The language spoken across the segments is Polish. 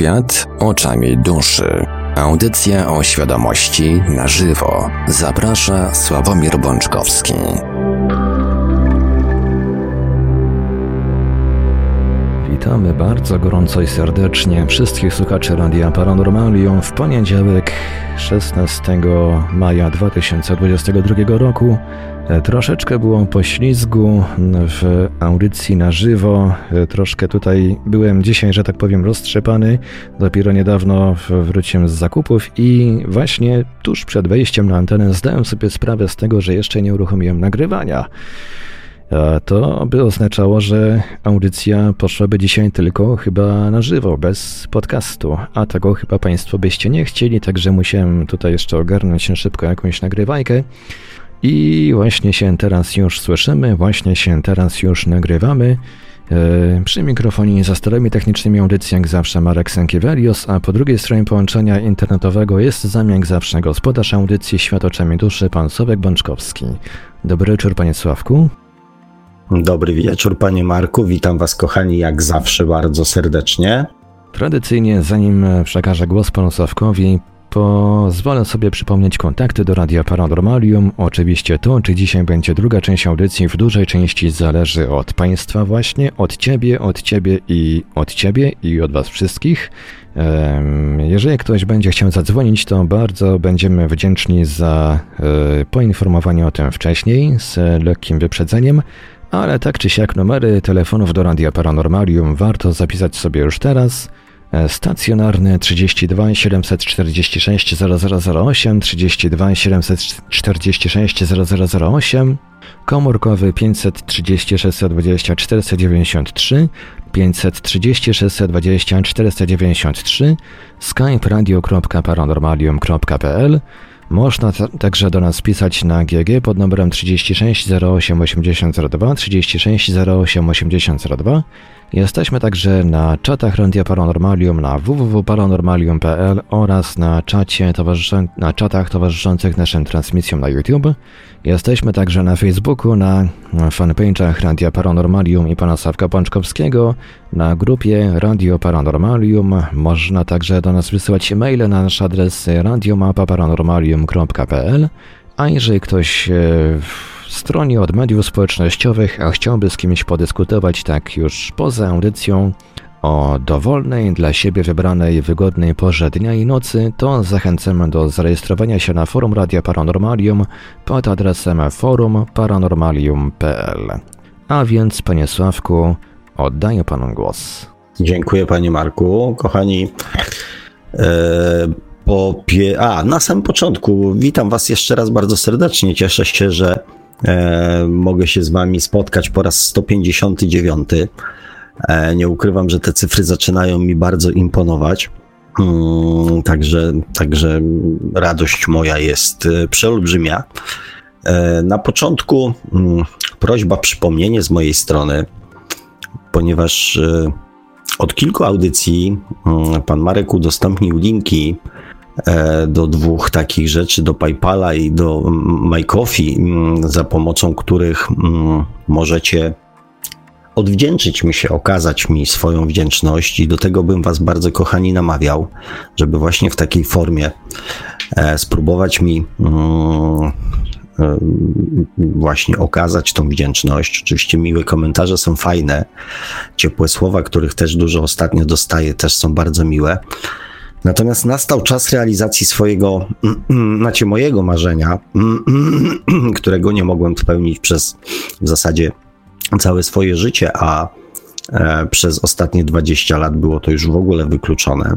Świat oczami duszy. Audycja o świadomości na żywo. Zaprasza Sławomir Bączkowski. Witamy bardzo gorąco i serdecznie wszystkich słuchaczy Radia Paranormalium w poniedziałek 16 maja 2022 roku. E, troszeczkę było poślizgu w audycji na żywo. E, troszkę tutaj byłem dzisiaj, że tak powiem, roztrzepany. Dopiero niedawno wróciłem z zakupów i właśnie tuż przed wejściem na antenę zdałem sobie sprawę z tego, że jeszcze nie uruchomiłem nagrywania. To by oznaczało, że audycja poszłaby dzisiaj tylko chyba na żywo, bez podcastu, a tego chyba Państwo byście nie chcieli, także musiałem tutaj jeszcze ogarnąć szybko jakąś nagrywajkę. I właśnie się teraz już słyszymy, właśnie się teraz już nagrywamy. E, przy mikrofonie za starymi technicznymi audycji jak zawsze Marek Sankiewelios, a po drugiej stronie połączenia internetowego jest zamiast zawsze gospodarz audycji Świat oczami duszy, pan Sławek Bączkowski. Dobry wieczór, panie Sławku. Dobry wieczór, panie Marku. Witam was, kochani, jak zawsze bardzo serdecznie. Tradycyjnie, zanim przekażę głos panu Sławkowi, Pozwolę sobie przypomnieć kontakty do Radia Paranormalium. Oczywiście to, czy dzisiaj będzie druga część audycji, w dużej części zależy od Państwa właśnie, od Ciebie, od Ciebie i od Ciebie i od Was wszystkich. Jeżeli ktoś będzie chciał zadzwonić, to bardzo będziemy wdzięczni za e, poinformowanie o tym wcześniej, z lekkim wyprzedzeniem. Ale tak czy siak numery telefonów do Radia Paranormalium warto zapisać sobie już teraz. Stacjonarny 32 746 0008, 32 746 0008, komórkowy 530 620 493, 530 620 493, skype radio.paranormalium.pl można także do nas pisać na GG pod numerem 36 08 8002, 36 08 8002 Jesteśmy także na czatach Radia Paranormalium na www.paranormalium.pl oraz na, czacie na czatach towarzyszących naszym transmisjom na YouTube. Jesteśmy także na Facebooku, na fanpage'ach Radia Paranormalium i pana Sawka Pączkowskiego, na grupie Radio Paranormalium. Można także do nas wysyłać maile na nasz adres radiomapa.paranormalium.pl a jeżeli ktoś e, stronie od mediów społecznościowych, a chciałby z kimś podyskutować tak już poza audycją o dowolnej dla siebie wybranej wygodnej porze dnia i nocy, to zachęcamy do zarejestrowania się na forum Radia Paranormalium pod adresem forumparanormalium.pl. A więc, panie Sławku, oddaję panu głos. Dziękuję, panie Marku. Kochani, e, po pie... A, na samym początku witam was jeszcze raz bardzo serdecznie. Cieszę się, że E, mogę się z Wami spotkać po raz 159. E, nie ukrywam, że te cyfry zaczynają mi bardzo imponować. Mm, także, także radość moja jest e, przeolbrzymia. Na początku mm, prośba, przypomnienie z mojej strony, ponieważ od kilku audycji mm, pan Marek udostępnił linki E, do dwóch takich rzeczy, do PayPala i do MyCoffee, mm, za pomocą których mm, możecie odwdzięczyć mi się, okazać mi swoją wdzięczność i do tego bym Was bardzo kochani namawiał, żeby właśnie w takiej formie e, spróbować mi mm, e, właśnie okazać tą wdzięczność. Oczywiście miłe komentarze są fajne, ciepłe słowa, których też dużo ostatnio dostaję, też są bardzo miłe. Natomiast nastał czas realizacji swojego, znaczy mojego marzenia, którego nie mogłem spełnić przez w zasadzie całe swoje życie, a e, przez ostatnie 20 lat było to już w ogóle wykluczone.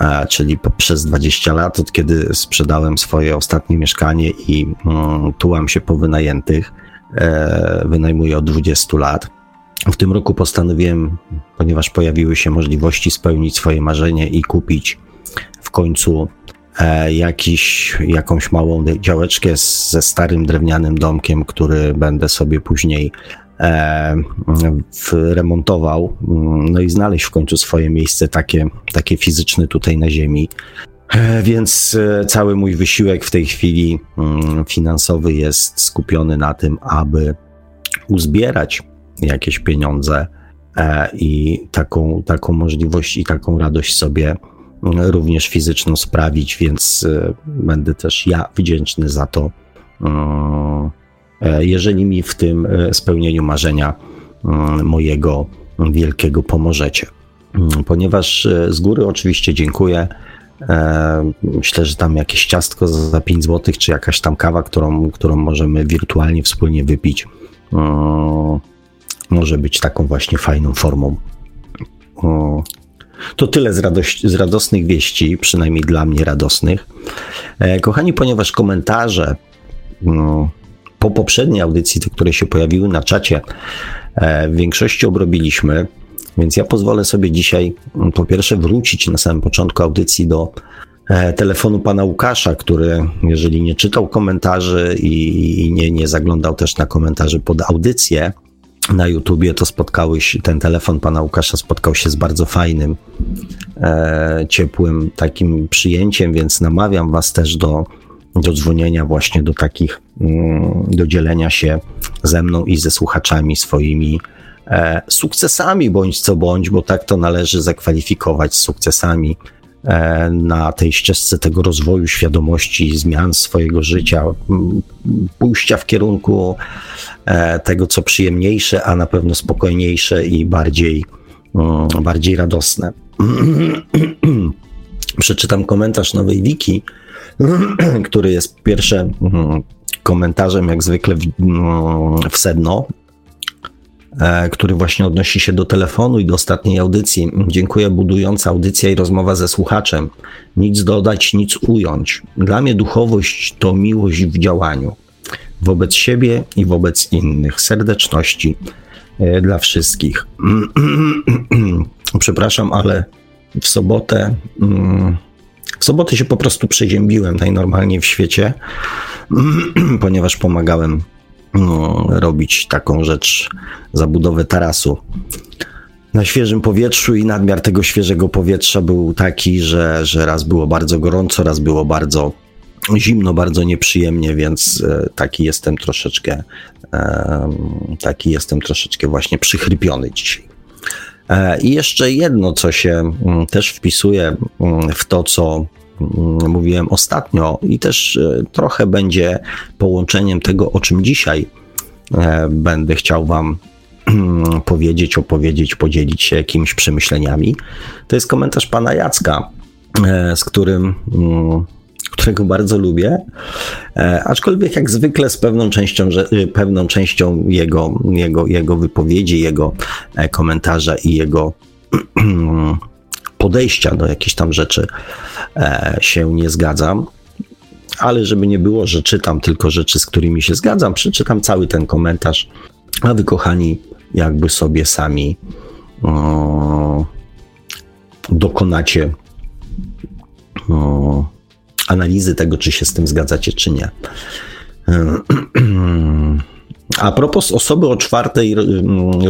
E, czyli przez 20 lat, od kiedy sprzedałem swoje ostatnie mieszkanie i mm, tułam się po wynajętych, e, wynajmuję od 20 lat. W tym roku postanowiłem, ponieważ pojawiły się możliwości spełnić swoje marzenie i kupić końcu e, jakiś, jakąś małą działeczkę z, ze starym drewnianym domkiem, który będę sobie później e, remontował, no i znaleźć w końcu swoje miejsce takie, takie fizyczne tutaj na ziemi. E, więc cały mój wysiłek w tej chwili mm, finansowy jest skupiony na tym, aby uzbierać jakieś pieniądze i taką, taką możliwość i taką radość sobie również fizyczną sprawić, więc będę też ja wdzięczny za to, jeżeli mi w tym spełnieniu marzenia mojego wielkiego pomożecie. Ponieważ z góry oczywiście dziękuję E, myślę, że tam jakieś ciastko za 5 zł, czy jakaś tam kawa, którą, którą możemy wirtualnie wspólnie wypić, e, może być taką właśnie fajną formą. E, to tyle z, z radosnych wieści, przynajmniej dla mnie radosnych. Kochani, ponieważ komentarze po poprzedniej audycji, te, które się pojawiły na czacie, w większości obrobiliśmy. Więc ja pozwolę sobie dzisiaj mm, po pierwsze wrócić na samym początku audycji do e, telefonu pana Łukasza, który, jeżeli nie czytał komentarzy i, nie, nie zaglądał też na komentarze pod audycję na YouTubie, to spotkały się, ten telefon pana Łukasza spotkał się z bardzo fajnym, e, ciepłym takim przyjęciem, więc namawiam was też do, do dzwonienia właśnie do takich, mm, do dzielenia się ze mną i ze słuchaczami swoimi E, sukcesami bądź co bądź, bo tak to należy zakwalifikować sukcesami na tej ścieżce tego rozwoju świadomości, zmian swojego życia, pójścia w kierunku e, tego, co przyjemniejsze, a na pewno spokojniejsze i bardziej, bardziej radosne. Przeczytam komentarz nowej wiki, który jest pierwszym komentarzem, jak zwykle w, w sedno E, który właśnie odnosi się do telefonu i do ostatniej audycji. Dziękuję, budująca audycja i rozmowa ze słuchaczem. Nic dodać, nic ująć. Dla mnie duchowość to miłość w działaniu. Wobec siebie i wobec innych. Serdeczności e, dla wszystkich. Przepraszam, ale w sobotę. Mm, w sobotę się po prostu przeziębiłem najnormalniej w świecie, ponieważ pomagałem robić taką rzecz, zabudowę tarasu. Na świeżym powietrzu i nadmiar tego świeżego powietrza był taki, że, że raz było bardzo gorąco, raz było bardzo zimno, bardzo nieprzyjemnie, więc e, taki jestem troszeczkę, taki jestem troszeczkę właśnie przychrypiony dzisiaj. E, I jeszcze jedno, co się mm, też wpisuje mm, w to, co mówiłem ostatnio, i też e, trochę będzie połączeniem tego, o czym dzisiaj e, będę chciał Wam mm, powiedzieć, opowiedzieć, podzielić się jakimiś przemyśleniami. To jest komentarz pana Jacka, e, z którym mm, którego bardzo lubię, aczkolwiek jak zwykle z pewną częścią, pewną częścią jego, jego, jego wypowiedzi, jego komentarza i jego podejścia do jakichś tam rzeczy e, się nie zgadzam. Ale żeby nie było, że czytam tylko rzeczy, z którymi się zgadzam, przeczytam cały ten komentarz, a wy, kochani, jakby sobie sami o, dokonacie o, analizy tego, czy się z tym zgadzacie, czy nie. A propos osoby o czwartej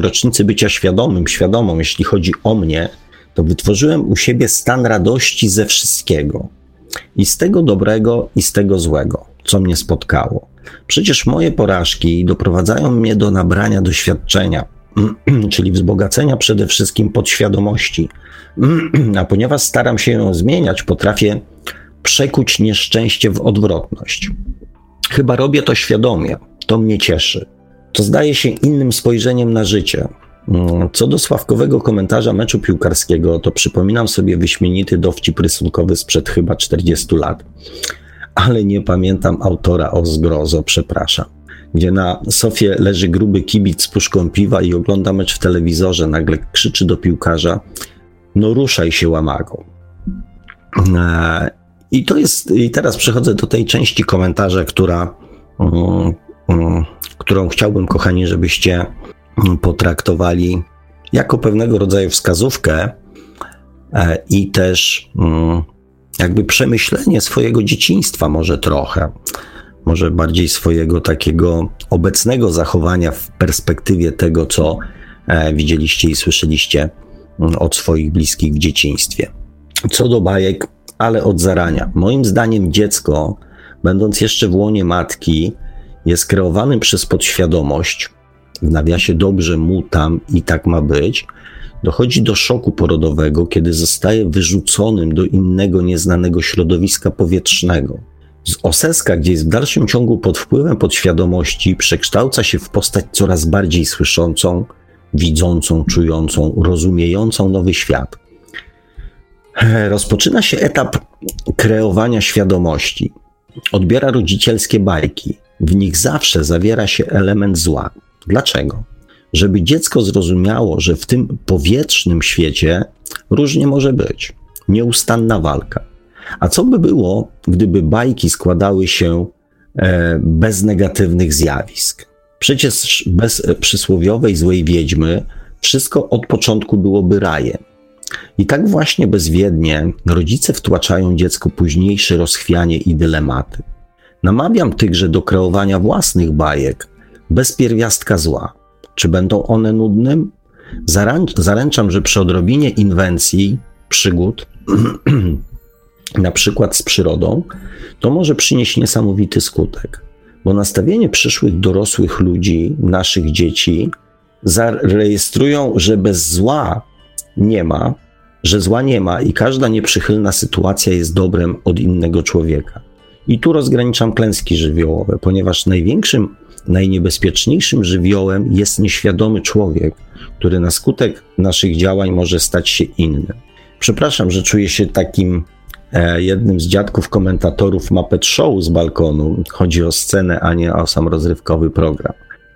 rocznicy bycia świadomym, świadomą, jeśli chodzi o mnie, to wytworzyłem u siebie stan radości ze wszystkiego. I z tego dobrego, i z tego złego, co mnie spotkało. Przecież moje porażki doprowadzają mnie do nabrania doświadczenia, czyli wzbogacenia przede wszystkim podświadomości. A ponieważ staram się ją zmieniać, potrafię przekuć nieszczęście w odwrotność. Chyba robię to świadomie, to mnie cieszy. To zdaje się innym spojrzeniem na życie, co do sławkowego komentarza meczu piłkarskiego, to przypominam sobie wyśmienity dowcip rysunkowy sprzed chyba 40 lat. Ale nie pamiętam autora o zgrozo, przepraszam. Gdzie na sofie leży gruby kibic z puszką piwa i ogląda mecz w telewizorze, nagle krzyczy do piłkarza: No ruszaj się, łamago. E, I to jest, i teraz przechodzę do tej części komentarza, która, um, um, którą chciałbym, kochani, żebyście potraktowali jako pewnego rodzaju wskazówkę e, i też mm, jakby przemyślenie swojego dzieciństwa, może trochę, może bardziej swojego takiego obecnego zachowania w perspektywie tego, co e, widzieliście i słyszeliście mm, od swoich bliskich w dzieciństwie. Co do bajek, ale od zarania. Moim zdaniem dziecko, będąc jeszcze w łonie matki, jest kreowanym przez podświadomość w nawiasie dobrze mu tam i tak ma być, dochodzi do szoku porodowego, kiedy zostaje wyrzuconym do innego, nieznanego środowiska powietrznego. Z oseska, gdzie jest w dalszym ciągu pod wpływem podświadomości, przekształca się w postać coraz bardziej słyszącą, widzącą, czującą, rozumiejącą nowy świat. Rozpoczyna się etap kreowania świadomości. Odbiera rodzicielskie bajki. W nich zawsze zawiera się element zła. Dlaczego? Żeby dziecko zrozumiało, że w tym powietrznym świecie różnie może być. Nieustanna walka. A co by było, gdyby bajki składały się e, bez negatywnych zjawisk? Przecież bez przysłowiowej złej wiedźmy wszystko od początku byłoby rajem. I tak właśnie bezwiednie rodzice wtłaczają dziecku późniejsze rozchwianie i dylematy. Namawiam tychże do kreowania własnych bajek, bez pierwiastka zła. Czy będą one nudnym? Zaręczam, że przy odrobinie inwencji, przygód, na przykład z przyrodą, to może przynieść niesamowity skutek, bo nastawienie przyszłych dorosłych ludzi, naszych dzieci, zarejestrują, że bez zła nie ma, że zła nie ma i każda nieprzychylna sytuacja jest dobrem od innego człowieka. I tu rozgraniczam klęski żywiołowe, ponieważ największym, najniebezpieczniejszym żywiołem jest nieświadomy człowiek, który na skutek naszych działań może stać się innym. Przepraszam, że czuję się takim e, jednym z dziadków komentatorów Muppet Show z balkonu. Chodzi o scenę, a nie o sam rozrywkowy program.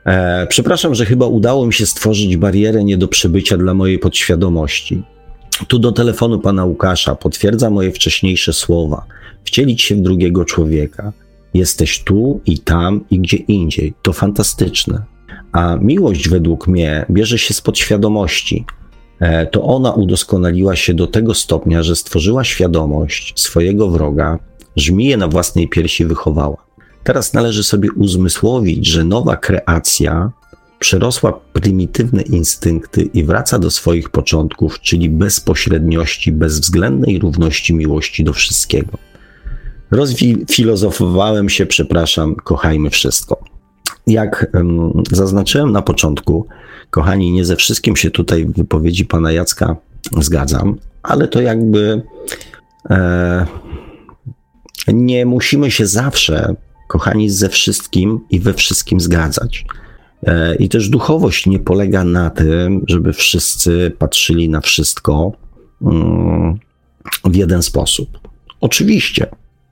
E, przepraszam, że chyba udało mi się stworzyć barierę nie do przebycia dla mojej podświadomości. Tu do telefonu pana Łukasza potwierdza moje wcześniejsze słowa. Wcielić się w drugiego człowieka. Jesteś tu i tam i gdzie indziej. To fantastyczne. A miłość według mnie bierze się z podświadomości. E, to ona udoskonaliła się do tego stopnia, że stworzyła świadomość swojego wroga, żmiję na własnej piersi wychowała. Teraz należy sobie uzmysłowić, że nowa kreacja przerosła prymitywne instynkty i wraca do swoich początków, czyli bezpośredniości, bezwzględnej równości miłości do wszystkiego. Rozfilozofowałem się, przepraszam, kochajmy wszystko. Jak um, zaznaczyłem na początku, kochani, nie ze wszystkim się tutaj w wypowiedzi pana Jacka zgadzam, ale to jakby e, nie musimy się zawsze, kochani, ze wszystkim i we wszystkim zgadzać. E, I też duchowość nie polega na tym, żeby wszyscy patrzyli na wszystko mm, w jeden sposób. Oczywiście,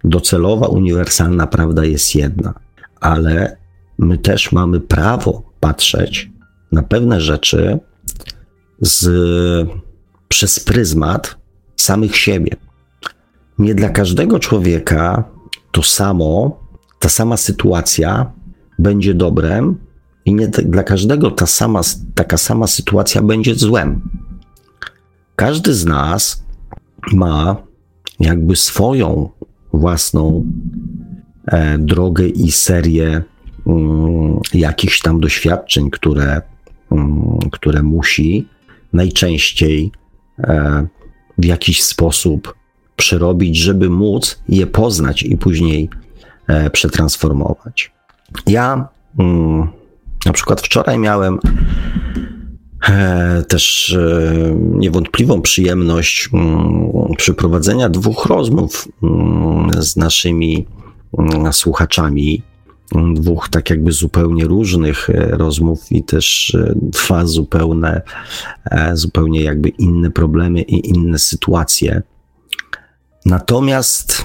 docelowa, uniwersalna prawda jest jedna, ale my też mamy prawo patrzeć na pewne rzeczy z, przez pryzmat samych siebie. Nie dla każdego człowieka to samo, ta sama sytuacja będzie dobrem, i nie dla każdego ta sama, taka sama sytuacja będzie złem. Każdy z nas ma jakby swoją własną e, drogę i serię mm, jakichś tam doświadczeń, które, mm, które musi najczęściej e, w jakiś sposób przerobić, żeby móc je poznać i później e, przetransformować. Ja mm, na przykład wczoraj miałem też e, niewątpliwą przyjemność mm, przeprowadzenia dwóch rozmów mm, z naszymi mm, słuchaczami. Dwóch tak jakby zupełnie różnych e, rozmów i też dwa zupełne, zupełnie jakby inne problemy i inne sytuacje. Natomiast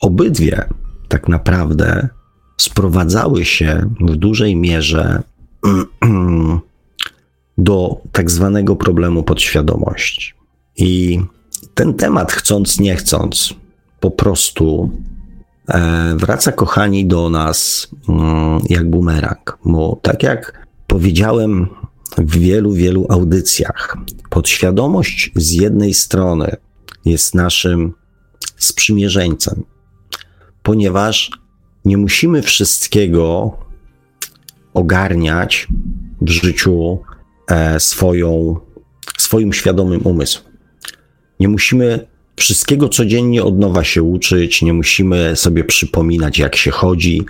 obydwie tak naprawdę sprowadzały się w dużej mierze do tak zwanego problemu podświadomości. I ten temat, chcąc nie chcąc, po prostu e, wraca, kochani, do nas mm, jak bumerang. Bo tak jak powiedziałem w wielu, wielu audycjach, podświadomość z jednej strony jest naszym sprzymierzeńcem, ponieważ nie musimy wszystkiego ogarniać w życiu swoją, swoim świadomym umysłem. Nie musimy wszystkiego codziennie od nowa się uczyć, nie musimy sobie przypominać, jak się chodzi,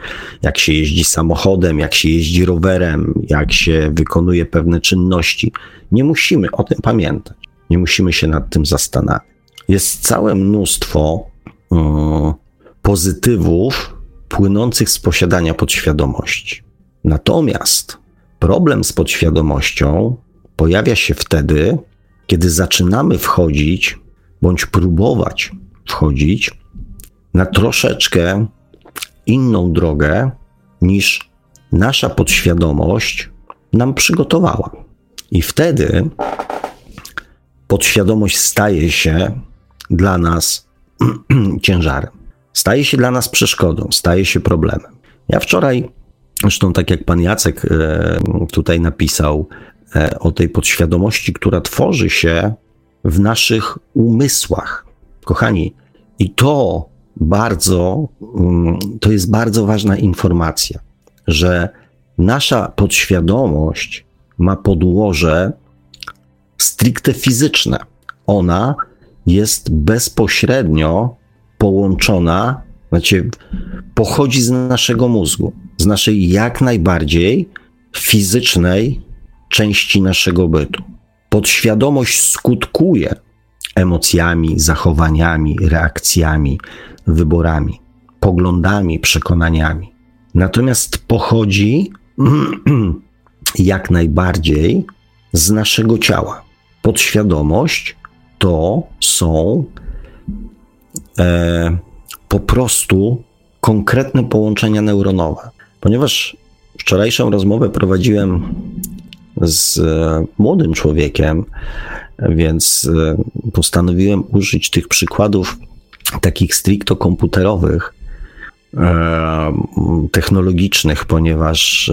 jak się jeździ samochodem, jak się jeździ rowerem, jak się wykonuje pewne czynności. Nie musimy o tym pamiętać, nie musimy się nad tym zastanawiać. Jest całe mnóstwo um, pozytywów płynących z posiadania podświadomości. Natomiast problem z podświadomością pojawia się wtedy, kiedy zaczynamy wchodzić bądź próbować wchodzić na troszeczkę inną drogę niż nasza podświadomość nam przygotowała. I wtedy podświadomość staje się dla nas ciężarem, staje się dla nas przeszkodą, staje się problemem. Ja wczoraj, zresztą tak jak pan Jacek e, tutaj napisał e, o tej podświadomości, która tworzy się w naszych umysłach. Kochani, i to bardzo, mm, to jest bardzo ważna informacja, że nasza podświadomość ma podłoże stricte fizyczne. Ona jest bezpośrednio połączona, znaczy pochodzi z naszego mózgu, z naszej jak najbardziej fizycznej części naszego bytu. Podświadomość skutkuje emocjami, zachowaniami, reakcjami, wyborami, poglądami, przekonaniami. Natomiast pochodzi jak najbardziej z naszego ciała. Podświadomość to są e, po prostu konkretne połączenia neuronowe. Ponieważ wczorajszą rozmowę prowadziłem z e, młodym człowiekiem, więc e, postanowiłem użyć tych przykładów takich stricto komputerowych, e, technologicznych, ponieważ,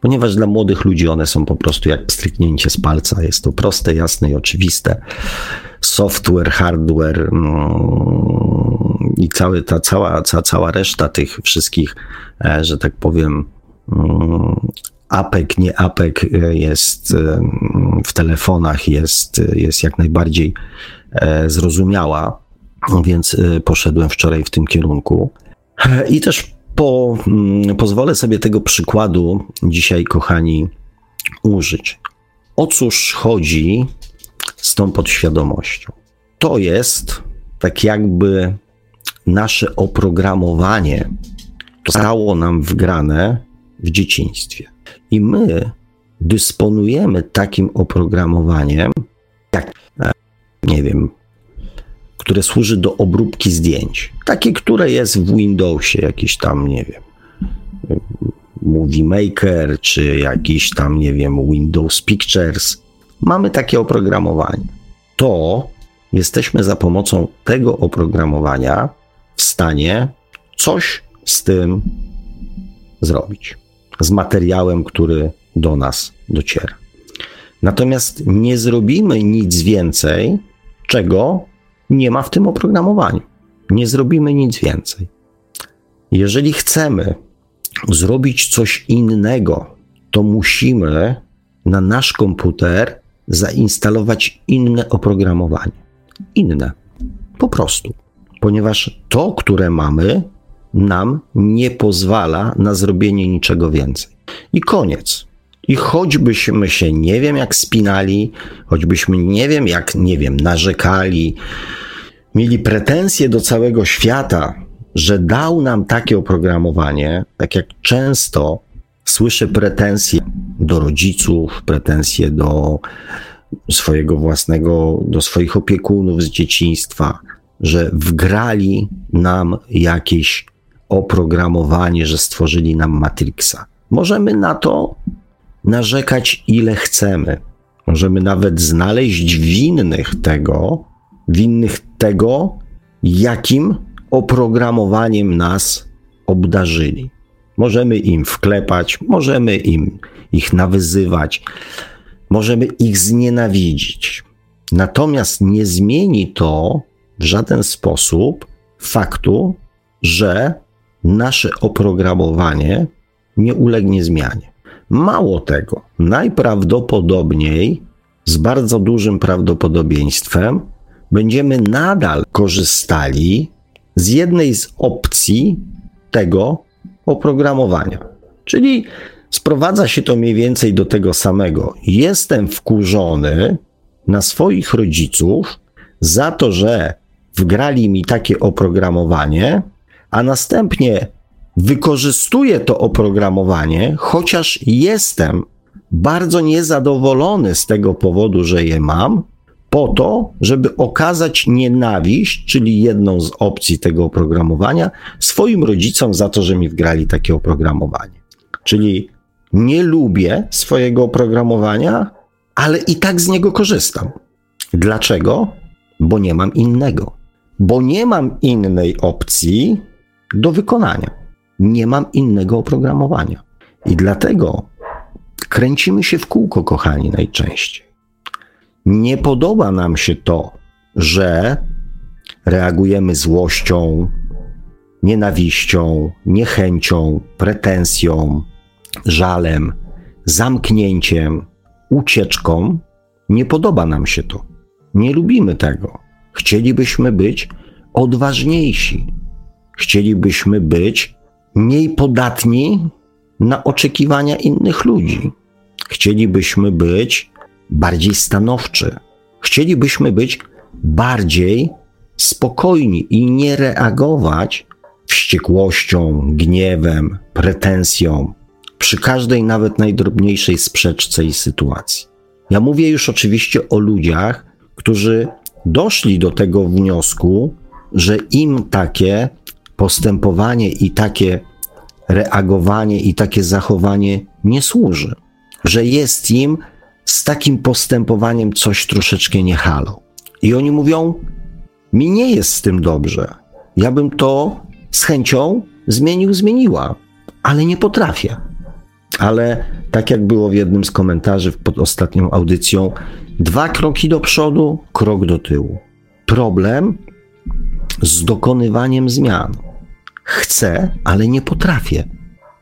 ponieważ dla młodych ludzi one są po prostu jak stryknięcie z palca. Jest to proste, jasne i oczywiste. Software, hardware mm, i cały, ta cała, cała, cała reszta tych wszystkich, że tak powiem, mm, apek, nie apek e, jest e, w telefonach, jest, jest jak najbardziej e, zrozumiała, więc poszedłem wczoraj w tym kierunku. I też po, mm, pozwolę sobie tego przykładu dzisiaj, kochani, użyć. O cóż chodzi z tą podświadomością? To jest tak jakby nasze oprogramowanie zostało nam wgrane w dzieciństwie. I my dysponujemy takim oprogramowaniem, jak, e, nie wiem, które służy do obróbki zdjęć. Takie, które jest w Windowsie, jakiś tam, nie wiem, Movie Maker, czy jakiś tam, nie wiem, Windows Pictures. Mamy takie oprogramowanie. To jesteśmy za pomocą tego oprogramowania w stanie coś z tym zrobić z materiałem, który do nas dociera. Natomiast nie zrobimy nic więcej, czego nie ma w tym oprogramowaniu. Nie zrobimy nic więcej. Jeżeli chcemy zrobić coś innego, to musimy na nasz komputer zainstalować inne oprogramowanie. Inne. Po prostu. Ponieważ to, które mamy, nam nie pozwala na zrobienie niczego więcej. I koniec. I choćbyśmy się nie wiem jak spinali, choćbyśmy nie wiem jak, nie wiem, narzekali, mieli pretensje do całego świata, że dał nam takie oprogramowanie, tak jak często słyszę pretensje do rodziców, pretensje do swojego własnego, do swoich opiekunów z dzieciństwa, że wgrali nam jakieś oprogramowanie, że stworzyli nam Matrixa. Możemy na to narzekać ile chcemy. Możemy nawet znaleźć winnych tego, winnych tego, jakim oprogramowaniem nas obdarzyli. Możemy im wklepać, możemy im ich nawyzywać, możemy ich znienawidzić. Natomiast nie zmieni to w żaden sposób faktu, że nasze oprogramowanie nie ulegnie zmianie. Mało tego, najprawdopodobniej, z bardzo dużym prawdopodobieństwem, będziemy nadal korzystali z jednej z opcji tego oprogramowania. Czyli sprowadza się to mniej więcej do tego samego. Jestem wkurzony na swoich rodziców za to, że wgrali mi takie oprogramowanie, a następnie wykorzystuję to oprogramowanie, chociaż jestem bardzo niezadowolony z tego powodu, że je mam, po to, żeby okazać nienawiść, czyli jedną z opcji tego oprogramowania, swoim rodzicom za to, że mi wgrali takie oprogramowanie. Czyli nie lubię swojego oprogramowania, ale i tak z niego korzystam. Dlaczego? Bo nie mam innego. Bo nie mam innej opcji do wykonania. Nie mam innego oprogramowania. I dlatego kręcimy się w kółko, kochani, najczęściej. Nie podoba nam się to, że reagujemy złością, nienawiścią, niechęcią, pretensją, żalem, zamknięciem, ucieczką. Nie podoba nam się to. Nie lubimy tego. Chcielibyśmy być odważniejsi. Chcielibyśmy być mniej podatni na oczekiwania innych ludzi. Chcielibyśmy być bardziej stanowczy. Chcielibyśmy być bardziej spokojni i nie reagować wściekłością, gniewem, pretensją przy każdej nawet najdrobniejszej sprzeczce i sytuacji. Ja mówię już oczywiście o ludziach, którzy doszli do tego wniosku, że im takie postępowanie i takie reagowanie i takie zachowanie nie służy, że jest im z takim postępowaniem coś troszeczkę nie halo. I oni mówią: Mi nie jest z tym dobrze. Ja bym to z chęcią zmienił, zmieniła, ale nie potrafię. Ale tak jak było w jednym z komentarzy pod ostatnią audycją, dwa kroki do przodu, krok do tyłu. Problem z dokonywaniem zmian. Chcę, ale nie potrafię.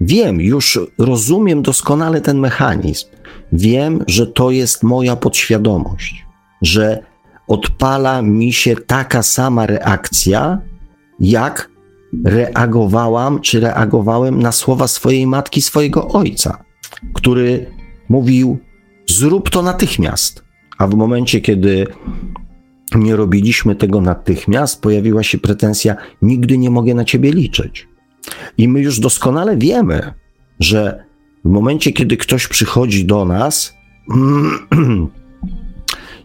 Wiem, już rozumiem doskonale ten mechanizm. Wiem, że to jest moja podświadomość, że odpala mi się taka sama reakcja, jak reagowałam czy reagowałem na słowa swojej matki, swojego ojca, który mówił: Zrób to natychmiast. A w momencie, kiedy nie robiliśmy tego natychmiast, pojawiła się pretensja: Nigdy nie mogę na ciebie liczyć. I my już doskonale wiemy, że w momencie, kiedy ktoś przychodzi do nas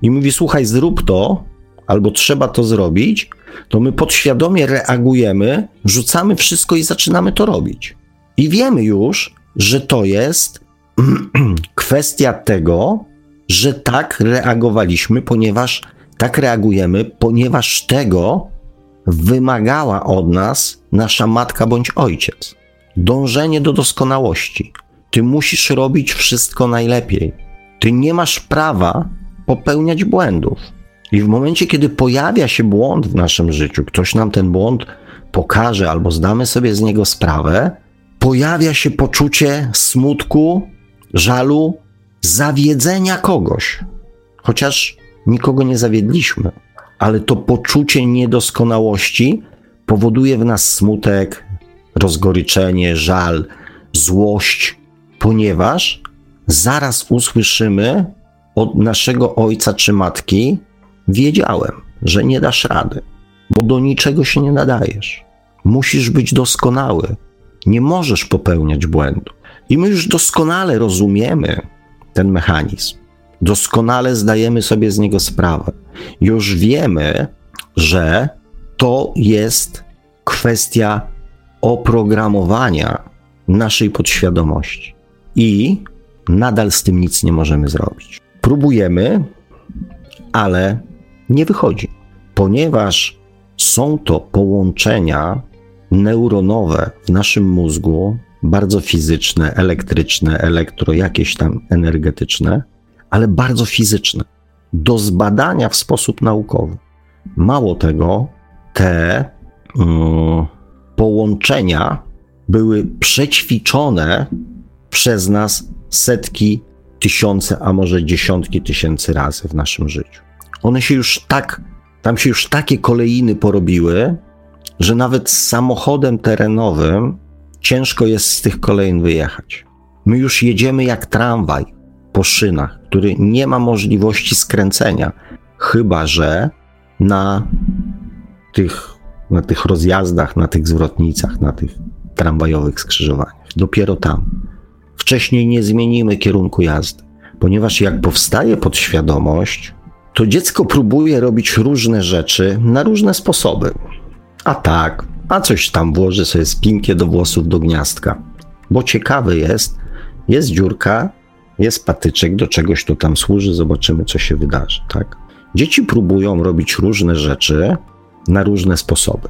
i mówi: Słuchaj, zrób to, albo trzeba to zrobić, to my podświadomie reagujemy, rzucamy wszystko i zaczynamy to robić. I wiemy już, że to jest kwestia tego, że tak reagowaliśmy, ponieważ tak reagujemy, ponieważ tego wymagała od nas nasza matka bądź ojciec. Dążenie do doskonałości. Ty musisz robić wszystko najlepiej. Ty nie masz prawa popełniać błędów. I w momencie, kiedy pojawia się błąd w naszym życiu, ktoś nam ten błąd pokaże albo zdamy sobie z niego sprawę, pojawia się poczucie smutku, żalu, zawiedzenia kogoś. Chociaż nikogo nie zawiedliśmy, ale to poczucie niedoskonałości powoduje w nas smutek, rozgoryczenie, żal, złość, ponieważ zaraz usłyszymy od naszego ojca czy matki, wiedziałem, że nie dasz rady, bo do niczego się nie nadajesz. Musisz być doskonały, nie możesz popełniać błędu. I my już doskonale rozumiemy ten mechanizm. Doskonale zdajemy sobie z niego sprawę. Już wiemy, że to jest kwestia oprogramowania naszej podświadomości. I nadal z tym nic nie możemy zrobić. Próbujemy, ale nie wychodzi, ponieważ są to połączenia neuronowe w naszym mózgu, bardzo fizyczne, elektryczne, elektro, jakieś tam energetyczne, ale bardzo fizyczne, do zbadania w sposób naukowy. Mało tego, te um, połączenia były przećwiczone przez nas setki, tysiące, a może dziesiątki tysięcy razy w naszym życiu. One się już tak Tam się już takie kolejiny porobiły, że nawet z samochodem terenowym ciężko jest z tych kolejn wyjechać. My już jedziemy jak tramwaj po szynach, który nie ma możliwości skręcenia, chyba że na tych, na tych rozjazdach, na tych zwrotnicach, na tych tramwajowych skrzyżowaniach. Dopiero tam. Wcześniej nie zmienimy kierunku jazdy, ponieważ jak powstaje podświadomość, to dziecko próbuje robić różne rzeczy na różne sposoby. A tak, a coś tam włoży sobie spinkę do włosów do gniazdka. Bo ciekawy jest, jest dziurka, jest patyczek, do czegoś to tam służy, zobaczymy, co się wydarzy, tak? Dzieci próbują robić różne rzeczy na różne sposoby.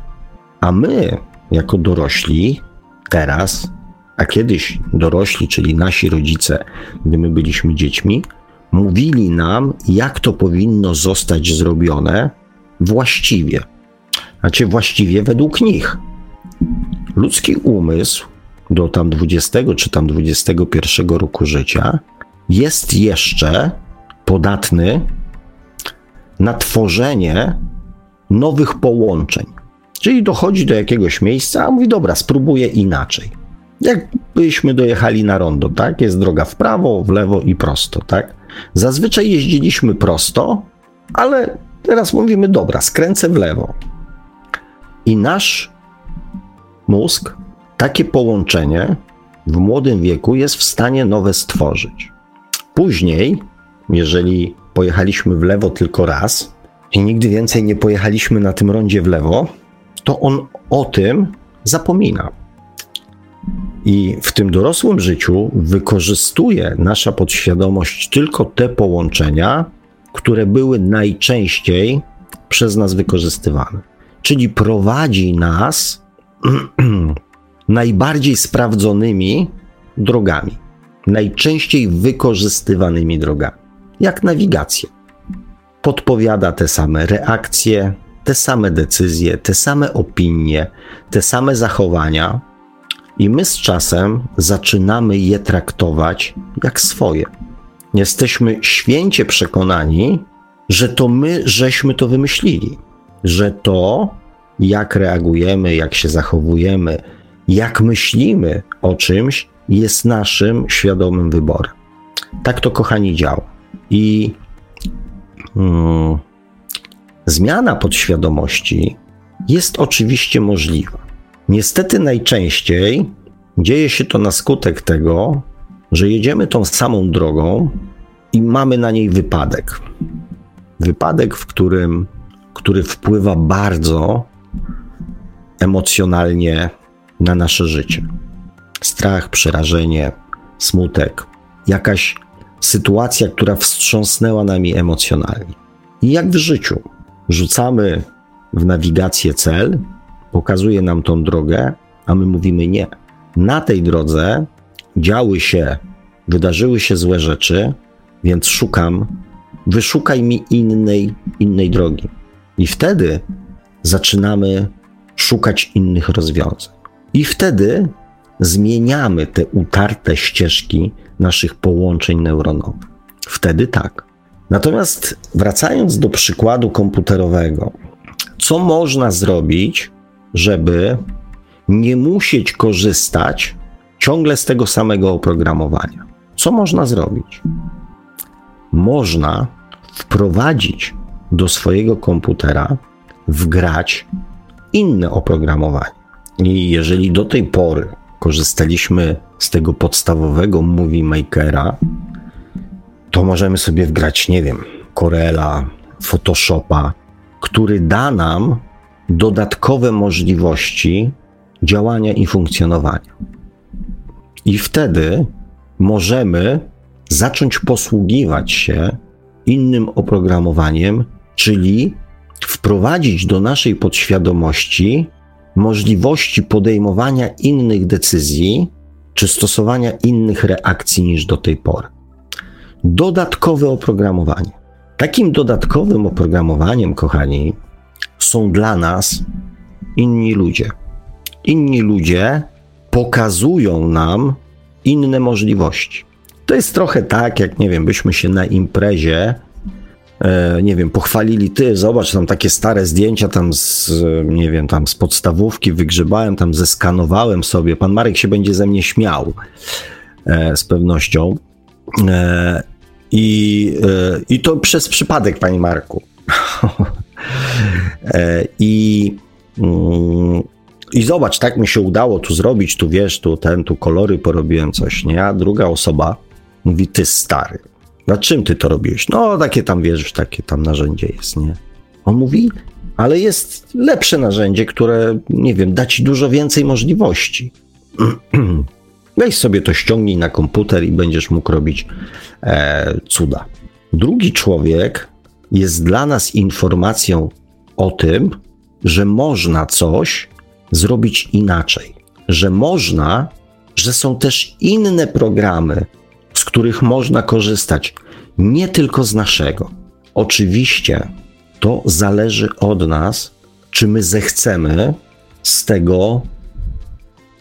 A my, jako dorośli, teraz, a kiedyś dorośli, czyli nasi rodzice, gdy my byliśmy dziećmi, mówili nam, jak to powinno zostać zrobione właściwie. Znaczy, właściwie według nich. Ludzki umysł do tam 20 czy tam 21 roku życia jest jeszcze podatny na tworzenie nowych połączeń. Czyli dochodzi do jakiegoś miejsca, a mówi: Dobra, spróbuję inaczej. Jakbyśmy dojechali na rondo, tak? Jest droga w prawo, w lewo i prosto, tak? Zazwyczaj jeździliśmy prosto, ale teraz mówimy: Dobra, skręcę w lewo. I nasz mózg takie połączenie w młodym wieku jest w stanie nowe stworzyć. Później, jeżeli pojechaliśmy w lewo tylko raz i nigdy więcej nie pojechaliśmy na tym rondzie w lewo, to on o tym zapomina. I w tym dorosłym życiu wykorzystuje nasza podświadomość tylko te połączenia, które były najczęściej przez nas wykorzystywane. Czyli prowadzi nas najbardziej sprawdzonymi drogami, najczęściej wykorzystywanymi drogami, jak nawigacja. Podpowiada te same reakcje, te same decyzje, te same opinie, te same zachowania, i my z czasem zaczynamy je traktować jak swoje. Jesteśmy święcie przekonani, że to my żeśmy to wymyślili, że to, jak reagujemy, jak się zachowujemy, jak myślimy o czymś, jest naszym świadomym wyborem. Tak to, kochani, działa. I hmm, zmiana podświadomości jest oczywiście możliwa. Niestety najczęściej dzieje się to na skutek tego, że jedziemy tą samą drogą i mamy na niej wypadek. Wypadek, w którym, który wpływa bardzo emocjonalnie na nasze życie. Strach, przerażenie, smutek, jakaś sytuacja, która wstrząsnęła nami emocjonalnie. I jak w życiu, rzucamy w nawigację cel, pokazuje nam tą drogę, a my mówimy nie. Na tej drodze działy się, wydarzyły się złe rzeczy, więc szukam, wyszukaj mi innej, innej drogi. I wtedy zaczynamy szukać innych rozwiązań. I wtedy zmieniamy te utarte ścieżki naszych połączeń neuronowych. Wtedy tak. Natomiast wracając do przykładu komputerowego, co można zrobić, żeby nie musieć korzystać ciągle z tego samego oprogramowania? Co można zrobić? Można wprowadzić do swojego komputera, wgrać inne oprogramowanie. I jeżeli do tej pory korzystaliśmy z tego podstawowego Movie Makera, to możemy sobie wgrać, nie wiem, Corela, Photoshopa, który da nam dodatkowe możliwości działania i funkcjonowania. I wtedy możemy zacząć posługiwać się innym oprogramowaniem, czyli wprowadzić do naszej podświadomości możliwości podejmowania innych decyzji czy stosowania innych reakcji niż do tej pory. Dodatkowe oprogramowanie. Takim dodatkowym oprogramowaniem, kochani, są dla nas inni ludzie. Inni ludzie pokazują nam inne możliwości. To jest trochę tak, jak nie wiem, byśmy się na imprezie e, nie wiem, pochwalili ty, zobacz, tam takie stare zdjęcia tam z, nie wiem, tam z podstawówki wygrzebałem, tam zeskanowałem sobie. Pan Marek się będzie ze mnie śmiał e, z pewnością. E, I, I to przez przypadek, panie Marku. I, mm, I zobacz, tak mi się udało tu zrobić, tu wiesz, tu ten, tu kolory porobiłem coś, nie? A druga osoba mówi, ty stary, na czym ty to robiłeś? No, takie tam, wiesz, takie tam narzędzie jest, nie? On mówi, ale jest lepsze narzędzie, które, nie wiem, da ci dużo więcej możliwości. Weź sobie to ściągnij na komputer i będziesz mógł robić e, cuda. Drugi człowiek jest dla nas informacją o tym, że można coś zrobić inaczej, że można, że są też inne programy, z których można korzystać, nie tylko z naszego. Oczywiście to zależy od nas, czy my zechcemy z tego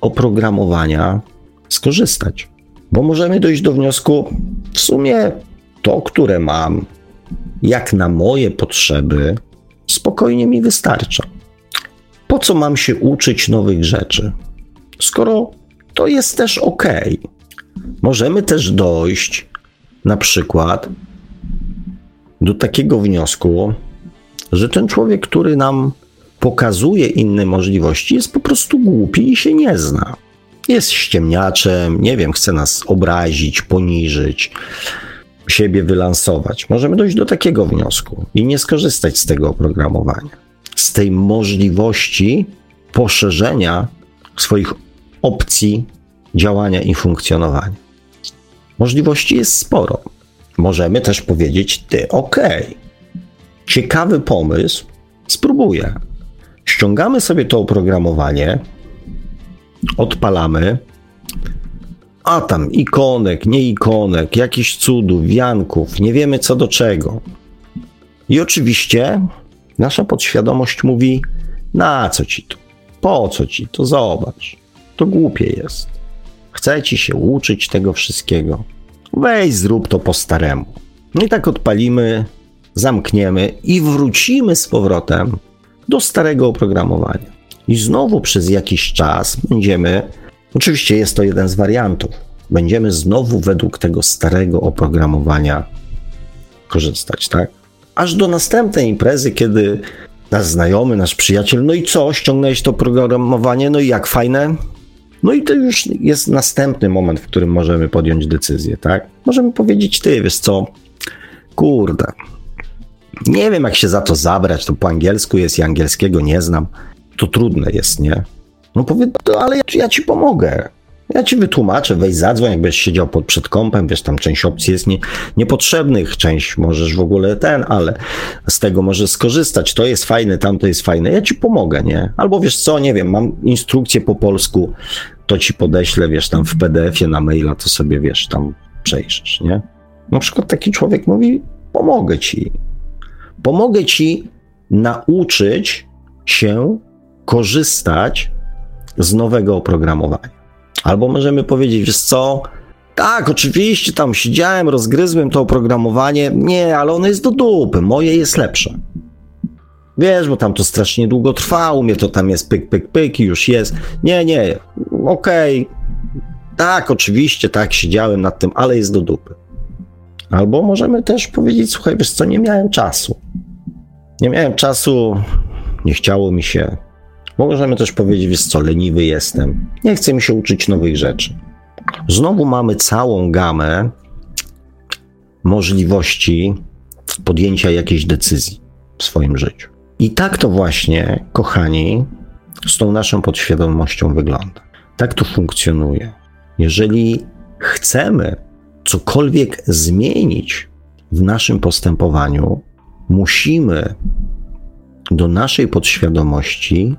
oprogramowania skorzystać. Bo możemy dojść do wniosku, w sumie to, które mam, jak na moje potrzeby, spokojnie mi wystarcza. Po co mam się uczyć nowych rzeczy? Skoro to jest też ok. Możemy też dojść na przykład do takiego wniosku, że ten człowiek, który nam pokazuje inne możliwości, jest po prostu głupi i się nie zna. Jest ściemniaczem, nie wiem, chce nas obrazić, poniżyć, siebie wylansować. Możemy dojść do takiego wniosku i nie skorzystać z tego oprogramowania, z tej możliwości poszerzenia swoich opcji działania i funkcjonowania. Możliwości jest sporo. Możemy też powiedzieć, ty, okay. ciekawy pomysł, spróbuję. Ściągamy sobie to oprogramowanie, odpalamy, a tam ikonek, nie ikonek, jakichś cudów, wianków, nie wiemy co do czego. I oczywiście nasza podświadomość mówi: Na co ci to? Po co ci to? Zobacz. To głupie jest. Chce ci się uczyć tego wszystkiego. Weź, zrób to po staremu. No i tak odpalimy, zamkniemy i wrócimy z powrotem do starego oprogramowania. I znowu przez jakiś czas będziemy Oczywiście jest to jeden z wariantów. Będziemy znowu według tego starego oprogramowania korzystać, tak? Aż do następnej imprezy, kiedy nasz znajomy, nasz przyjaciel, no i co, ściągnąłeś to programowanie, no i jak fajne? No i to już jest następny moment, w którym możemy podjąć decyzję, tak? Możemy powiedzieć, ty, wiesz co, kurde, nie wiem jak się za to zabrać, to po angielsku jest i angielskiego nie znam, to trudne jest, nie? No powie, to, ale ja, ja, ci pomogę. Ja ci wytłumaczę, weź zadzwoń, jakbyś siedział pod przed kąpem, wiesz, tam część opcji jest nie, niepotrzebnych, część możesz w ogóle ten, ale z tego możesz skorzystać, to jest fajne, tamto jest fajne, ja ci pomogę, nie? Albo wiesz co, nie wiem, mam instrukcję po polsku, to ci podeślę, wiesz, tam w PDF-ie na maila, to sobie, wiesz, tam przejrzysz, nie? Na przykład taki człowiek mówi, pomogę ci. Pomogę ci nauczyć się korzystać z nowego oprogramowania. Albo możemy powiedzieć, wiesz co, tak, oczywiście tam siedziałem, rozgryzłem to oprogramowanie, nie, ale ono jest do dupy, moje jest lepsze. Wiesz, bo tam to strasznie długo trwa, u mnie to tam jest pyk, pyk, pyk i już jest. Nie, nie, okej, okay. tak, oczywiście, tak, siedziałem nad tym, ale jest do dupy. Albo możemy też powiedzieć, słuchaj, wiesz co, nie miałem czasu. Nie miałem czasu, nie chciało mi się, Możemy też powiedzieć, wiesz co, leniwy jestem, nie chcę mi się uczyć nowych rzeczy. Znowu mamy całą gamę możliwości podjęcia jakiejś decyzji w swoim życiu. I tak to właśnie, kochani, z tą naszą podświadomością wygląda. Tak to funkcjonuje. Jeżeli chcemy cokolwiek zmienić w naszym postępowaniu, musimy do naszej podświadomości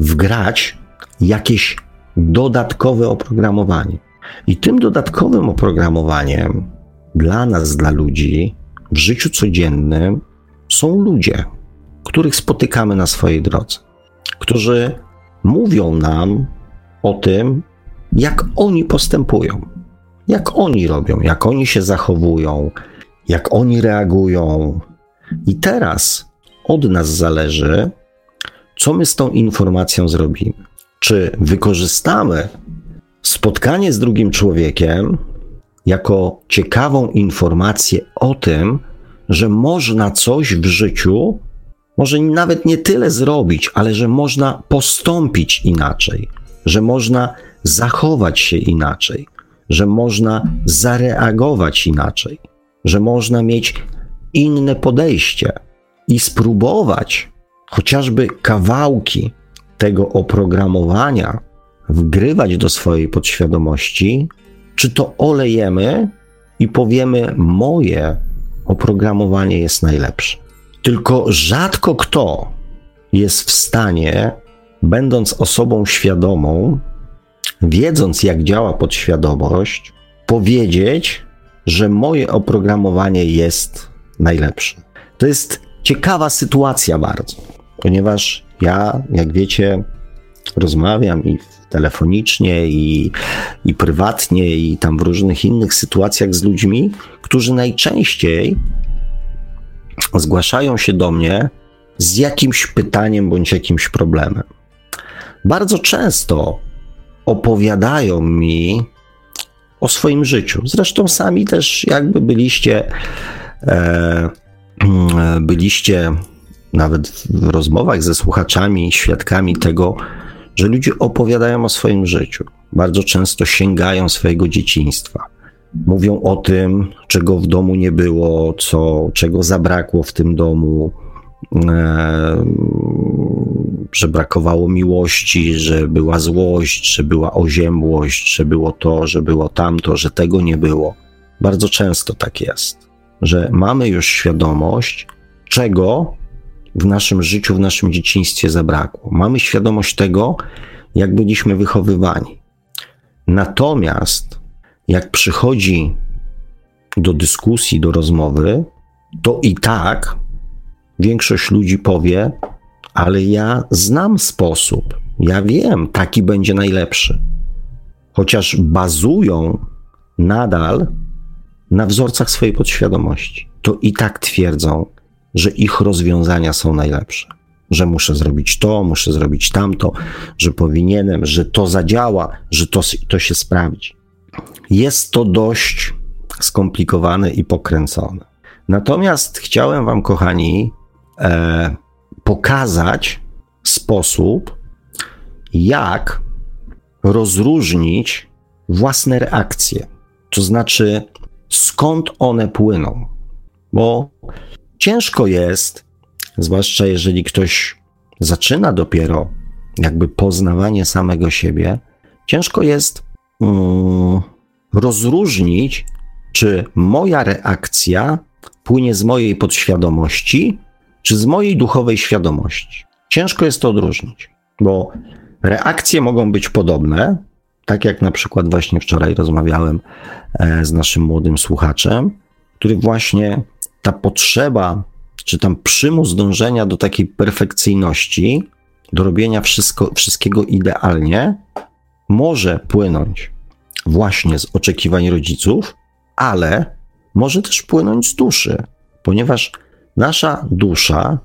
wgrać jakieś dodatkowe oprogramowanie. I tym dodatkowym oprogramowaniem dla nas, dla ludzi w życiu codziennym są ludzie, których spotykamy na swojej drodze, którzy mówią nam o tym, jak oni postępują, jak oni robią, jak oni się zachowują, jak oni reagują, I teraz od nas zależy, co my z tą informacją zrobimy. Czy wykorzystamy spotkanie z drugim człowiekiem jako ciekawą informację o tym, że można coś w życiu, może nawet nie tyle zrobić, ale że można postąpić inaczej, że można zachować się inaczej, że można zareagować inaczej, że można mieć inne podejście i spróbować chociażby kawałki tego oprogramowania wgrywać do swojej podświadomości, czy to olejemy i powiemy: Moje oprogramowanie jest najlepsze. Tylko rzadko kto jest w stanie, będąc osobą świadomą, wiedząc jak działa podświadomość, powiedzieć, że moje oprogramowanie jest najlepsze. To jest ciekawa sytuacja bardzo, ponieważ ja, jak wiecie, rozmawiam i telefonicznie, i, i prywatnie, i tam w różnych innych sytuacjach z ludźmi, którzy najczęściej zgłaszają się do mnie z jakimś pytaniem bądź jakimś problemem. Bardzo często opowiadają mi o swoim życiu. Zresztą sami też jakby byliście, e, byliście nawet w rozmowach ze słuchaczami, świadkami tego, że ludzie opowiadają o swoim życiu. Bardzo często sięgają swojego dzieciństwa. Mówią o tym, czego w domu nie było, co, czego zabrakło w tym domu, e, że brakowało miłości, że była złość, że była oziębłość, że było to, że było tamto, że tego nie było. Bardzo często tak jest, że mamy już świadomość, czego w naszym życiu, w naszym dzieciństwie zabrakło. Mamy świadomość tego, jak byliśmy wychowywani. Natomiast jak przychodzi do dyskusji, do rozmowy, to i tak większość ludzi powie, ale ja znam sposób, ja wiem, taki będzie najlepszy. Chociaż bazują nadal na wzorcach swojej podświadomości, to i tak twierdzą, że ich rozwiązania są najlepsze. Że muszę zrobić to, muszę zrobić tamto, że powinienem, że to zadziała, że to, to się sprawdzi. Jest to dość skomplikowane i pokręcone. Natomiast chciałem Wam, kochani, e, pokazać sposób, jak rozróżnić własne reakcje. To znaczy, skąd one płyną. Bo ciężko jest, zwłaszcza jeżeli ktoś zaczyna dopiero jakby poznawanie samego siebie, ciężko jest um, rozróżnić, czy moja reakcja płynie z mojej podświadomości, czy z mojej duchowej świadomości. Ciężko jest to odróżnić, bo reakcje mogą być podobne, tak jak na przykład właśnie wczoraj rozmawiałem e, z naszym młodym słuchaczem, który właśnie ta potrzeba, czy tam przymus dążenia do takiej perfekcyjności, do robienia wszystko, wszystkiego idealnie, może płynąć właśnie z oczekiwań rodziców, ale może też płynąć z duszy, ponieważ nasza dusza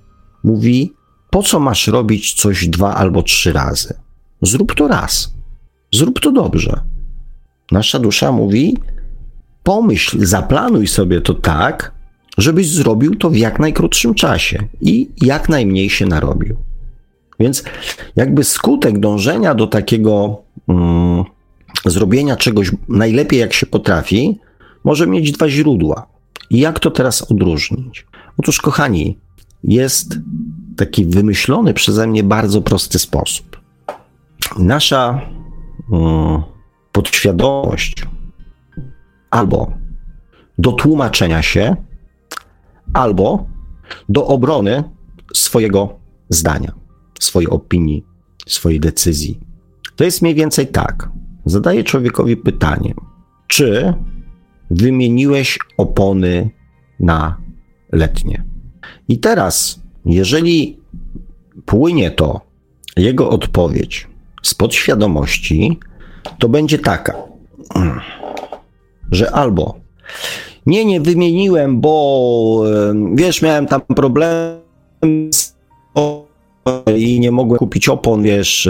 mówi: Po co masz robić coś dwa albo trzy razy? Zrób to raz. Zrób to dobrze. Nasza dusza mówi: Pomyśl, zaplanuj sobie to tak, żebyś zrobił to w jak najkrótszym czasie i jak najmniej się narobił. Więc jakby skutek dążenia do takiego mm, zrobienia czegoś najlepiej jak się potrafi, może mieć dwa źródła. I jak to teraz odróżnić? Otóż, kochani, jest taki wymyślony przeze mnie bardzo prosty sposób. Nasza mm, podświadomość albo do tłumaczenia się albo do obrony swojego zdania, swojej opinii, swojej decyzji. To jest mniej więcej tak. Zadaję człowiekowi pytanie, czy wymieniłeś opony na letnie? I teraz, jeżeli płynie to, jego odpowiedź z podświadomości, to będzie taka, że albo Nie, nie wymieniłem, bo wiesz, miałem tam problem i nie mogłem kupić opon, wiesz.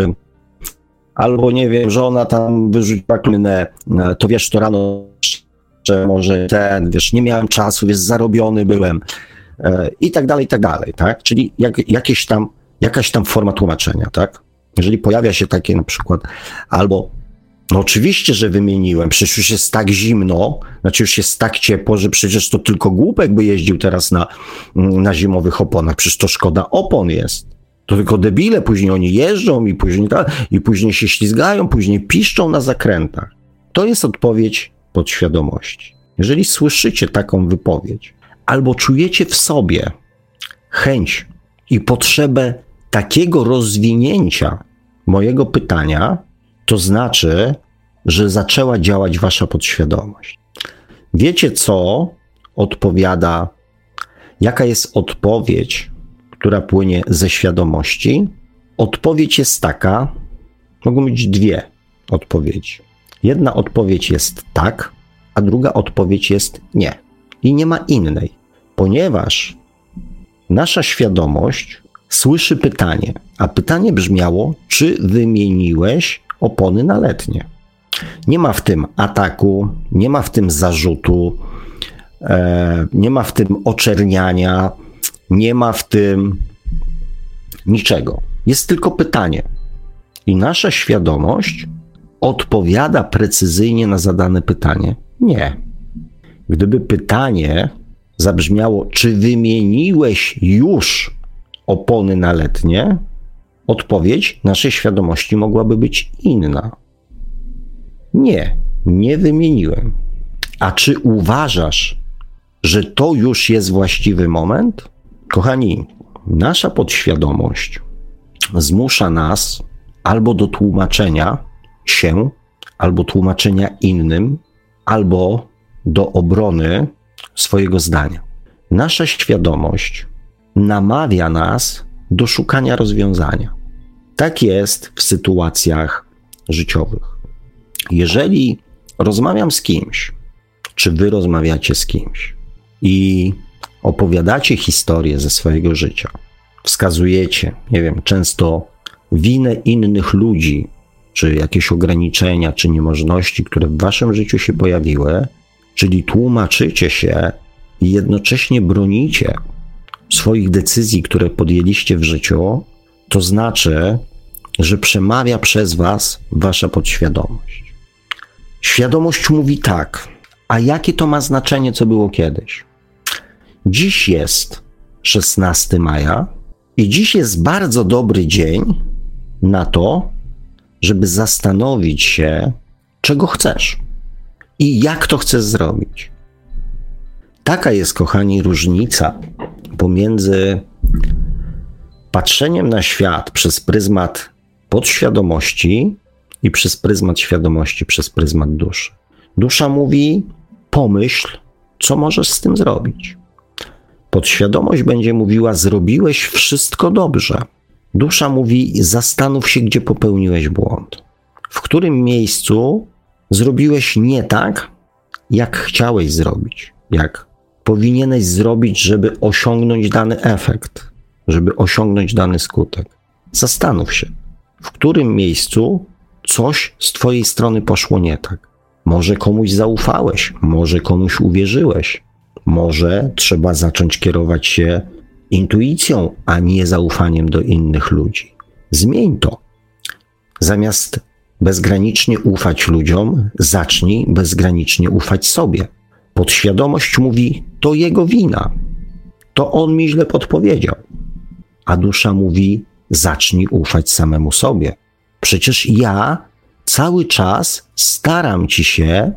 Albo nie wiem, żona tam wyrzuciła klynę, to wiesz, to rano że może ten, wiesz, nie miałem czasu, wiesz, zarobiony byłem e, i tak dalej, i tak dalej, tak? Czyli jak, jakieś tam, jakaś tam forma tłumaczenia, tak? Jeżeli pojawia się takie na przykład, albo no oczywiście, że wymieniłem, przecież już jest tak zimno, znaczy już jest tak ciepło, że przecież to tylko głupek by jeździł teraz na, na zimowych oponach, przecież to szkoda opon jest. To tylko debile, później oni jeżdżą i później, i później się ślizgają, później piszczą na zakrętach. To jest odpowiedź podświadomości. Jeżeli słyszycie taką wypowiedź, albo czujecie w sobie chęć i potrzebę takiego rozwinięcia mojego pytania, to znaczy, że zaczęła działać wasza podświadomość. Wiecie, co odpowiada, jaka jest odpowiedź, która płynie ze świadomości? Odpowiedź jest taka, mogą być dwie odpowiedzi. Jedna odpowiedź jest tak, a druga odpowiedź jest nie. I nie ma innej, ponieważ nasza świadomość słyszy pytanie, a pytanie brzmiało, czy wymieniłeś opony na letnie. Nie ma w tym ataku, nie ma w tym zarzutu, e, nie ma w tym oczerniania, nie ma w tym niczego. Jest tylko pytanie. I nasza świadomość odpowiada precyzyjnie na zadane pytanie? Nie. Gdyby pytanie zabrzmiało, czy wymieniłeś już opony na letnie, odpowiedź naszej świadomości mogłaby być inna. Nie, nie wymieniłem. A czy uważasz, że to już jest właściwy moment? Kochani, nasza podświadomość zmusza nas albo do tłumaczenia, się, albo tłumaczenia innym, albo do obrony swojego zdania. Nasza świadomość namawia nas do szukania rozwiązania. Tak jest w sytuacjach życiowych. Jeżeli rozmawiam z kimś, czy wy rozmawiacie z kimś i opowiadacie historię ze swojego życia, wskazujecie, nie wiem, często winę innych ludzi czy jakieś ograniczenia, czy niemożności, które w waszym życiu się pojawiły, czyli tłumaczycie się i jednocześnie bronicie swoich decyzji, które podjęliście w życiu, to znaczy, że przemawia przez was wasza podświadomość. Świadomość mówi tak, a jakie to ma znaczenie, co było kiedyś? Dziś jest 16 maja i dziś jest bardzo dobry dzień na to, żeby zastanowić się, czego chcesz i jak to chcesz zrobić. Taka jest, kochani, różnica pomiędzy patrzeniem na świat przez pryzmat podświadomości i przez pryzmat świadomości, przez pryzmat duszy. Dusza mówi: pomyśl, co możesz z tym zrobić. Podświadomość będzie mówiła: zrobiłeś wszystko dobrze. Dusza mówi: zastanów się, gdzie popełniłeś błąd. W którym miejscu zrobiłeś nie tak, jak chciałeś zrobić, jak powinieneś zrobić, żeby osiągnąć dany efekt, żeby osiągnąć dany skutek. Zastanów się, w którym miejscu coś z Twojej strony poszło nie tak. Może komuś zaufałeś, może komuś uwierzyłeś, może trzeba zacząć kierować się intuicją, a nie zaufaniem do innych ludzi. Zmień to. Zamiast bezgranicznie ufać ludziom, zacznij bezgranicznie ufać sobie. Podświadomość mówi: To jego wina. To on mi źle podpowiedział. A dusza mówi: Zacznij ufać samemu sobie. Przecież ja cały czas staram ci się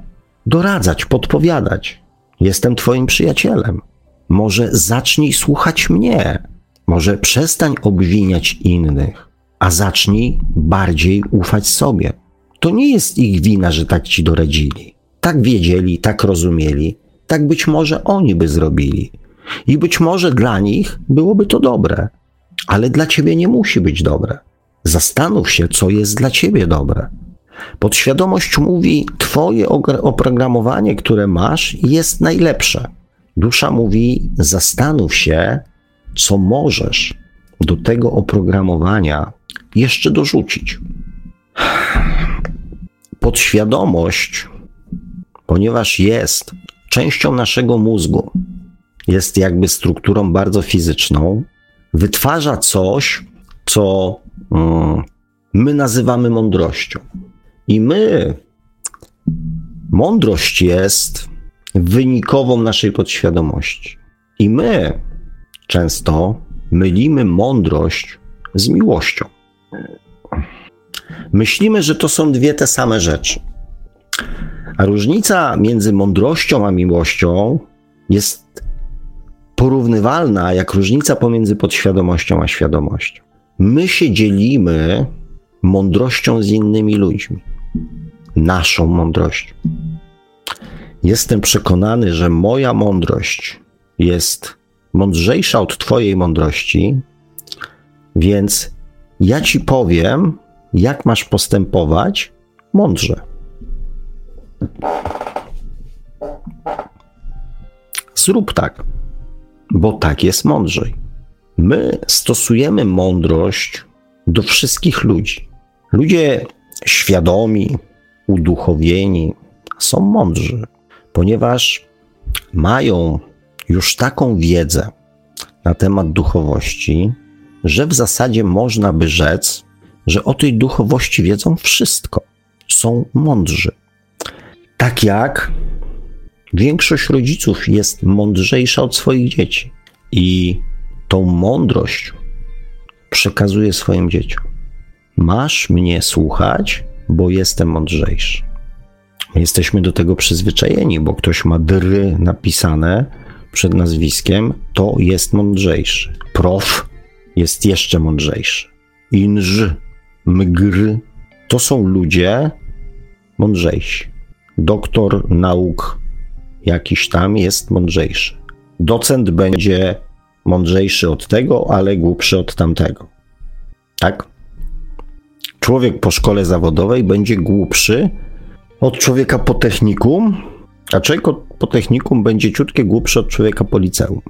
doradzać, podpowiadać. Jestem Twoim przyjacielem. Może zacznij słuchać mnie. Może przestań obwiniać innych, a zacznij bardziej ufać sobie. To nie jest ich wina, że tak ci doradzili. Tak wiedzieli, tak rozumieli, tak być może oni by zrobili. I być może dla nich byłoby to dobre, ale dla ciebie nie musi być dobre. Zastanów się, co jest dla ciebie dobre. Podświadomość mówi: Twoje oprogramowanie, które masz, jest najlepsze. Dusza mówi: Zastanów się, co możesz do tego oprogramowania jeszcze dorzucić. Podświadomość, ponieważ jest częścią naszego mózgu, jest jakby strukturą bardzo fizyczną, wytwarza coś, co mm, my nazywamy mądrością. I my, mądrość jest wynikową naszej podświadomości. I my często mylimy mądrość z miłością. Myślimy, że to są dwie te same rzeczy. A różnica między mądrością a miłością jest porównywalna jak różnica pomiędzy podświadomością a świadomością. My się dzielimy mądrością z innymi ludźmi, naszą mądrością. Jestem przekonany, że moja mądrość jest mądrzejsza od Twojej mądrości, więc ja Ci powiem, jak masz postępować mądrze. Zrób tak, bo tak jest mądrzej. My stosujemy mądrość do wszystkich ludzi. Ludzie świadomi, uduchowieni są mądrzy, ponieważ mają już taką wiedzę na temat duchowości, że w zasadzie można by rzec, że o tej duchowości wiedzą wszystko. Są mądrzy. Tak jak większość rodziców jest mądrzejsza od swoich dzieci i tą mądrość przekazuje swoim dzieciom. Masz mnie słuchać, bo jestem mądrzejszy. jesteśmy do tego przyzwyczajeni, bo ktoś ma dry napisane przed nazwiskiem, to jest mądrzejszy. Prof jest jeszcze mądrzejszy. Inż, mgr to są ludzie mądrzejsi. Doktor nauk jakiś tam jest mądrzejszy. Docent będzie mądrzejszy od tego, ale głupszy od tamtego. Tak? Człowiek po szkole zawodowej będzie głupszy od człowieka po technikum, a człowiek po technikum będzie ciutkie głupszy od człowieka po liceum.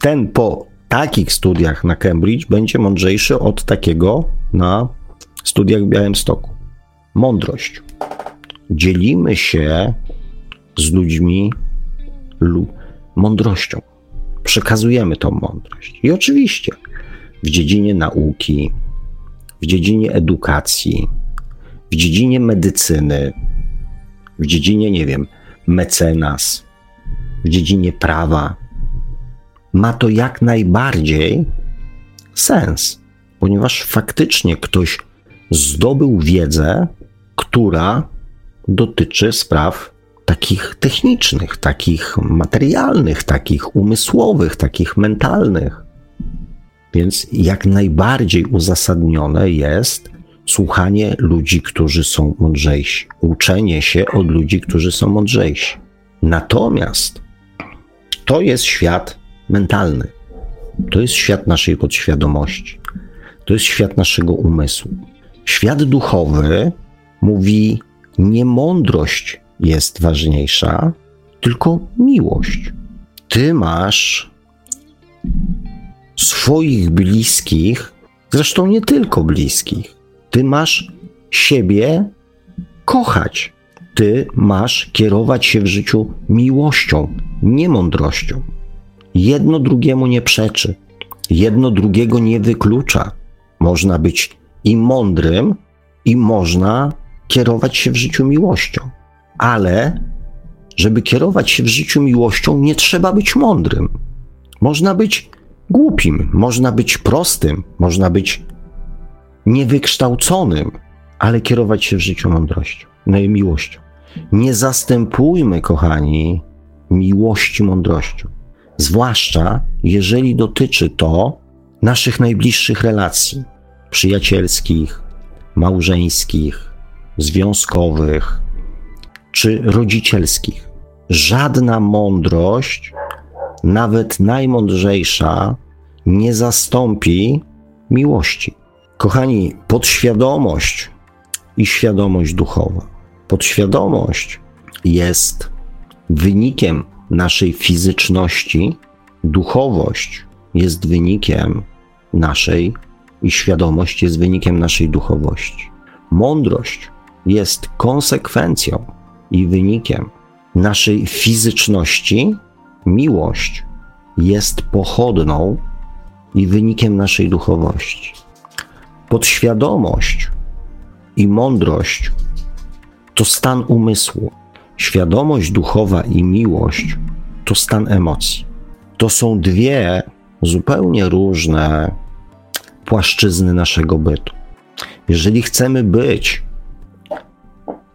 Ten po takich studiach na Cambridge będzie mądrzejszy od takiego na studiach w Białymstoku. Mądrość. Dzielimy się z ludźmi mądrością. Przekazujemy tą mądrość. I oczywiście w dziedzinie nauki, w dziedzinie edukacji, w dziedzinie medycyny, w dziedzinie, nie wiem, mecenas, w dziedzinie prawa, ma to jak najbardziej sens, ponieważ faktycznie ktoś zdobył wiedzę, która dotyczy spraw takich technicznych, takich materialnych, takich umysłowych, takich mentalnych. Więc jak najbardziej uzasadnione jest słuchanie ludzi, którzy są mądrzejsi, uczenie się od ludzi, którzy są mądrzejsi. Natomiast to jest świat mentalny. To jest świat naszej podświadomości. To jest świat naszego umysłu. Świat duchowy mówi, nie mądrość jest ważniejsza, tylko miłość. Ty masz swoich bliskich, zresztą nie tylko bliskich. Ty masz siebie kochać. Ty masz kierować się w życiu miłością, nie mądrością. Jedno drugiemu nie przeczy, jedno drugiego nie wyklucza. Można być i mądrym, i można kierować się w życiu miłością. Ale, żeby kierować się w życiu miłością, nie trzeba być mądrym. Można być głupim, można być prostym, można być niewykształconym, ale kierować się w życiu mądrością, no i miłością. Nie zastępujmy, kochani, miłości mądrością. Zwłaszcza jeżeli dotyczy to naszych najbliższych relacji przyjacielskich, małżeńskich, związkowych czy rodzicielskich. Żadna mądrość, nawet najmądrzejsza, nie zastąpi miłości. Kochani, podświadomość i świadomość duchowa. Podświadomość jest wynikiem naszej fizyczności, duchowość jest wynikiem naszej i świadomość jest wynikiem naszej duchowości. Mądrość jest konsekwencją i wynikiem naszej fizyczności, miłość jest pochodną i wynikiem naszej duchowości. Podświadomość i mądrość to stan umysłu. Świadomość duchowa i miłość to stan emocji. To są dwie zupełnie różne płaszczyzny naszego bytu. Jeżeli chcemy być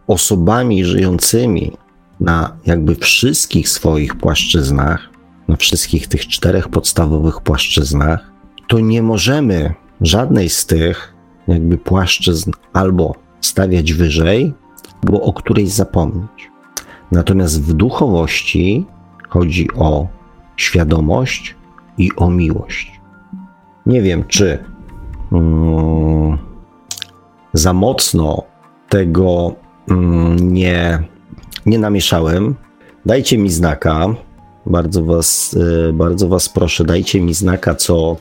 osobami żyjącymi na jakby wszystkich swoich płaszczyznach, na wszystkich tych czterech podstawowych płaszczyznach, to nie możemy żadnej z tych jakby płaszczyzn albo stawiać wyżej, albo o którejś zapomnieć. Natomiast w duchowości chodzi o świadomość i o miłość. Nie wiem, czy um, za mocno tego nie, nie namieszałem. Dajcie mi znaka. Bardzo was, e, bardzo was proszę, dajcie mi znaka, co,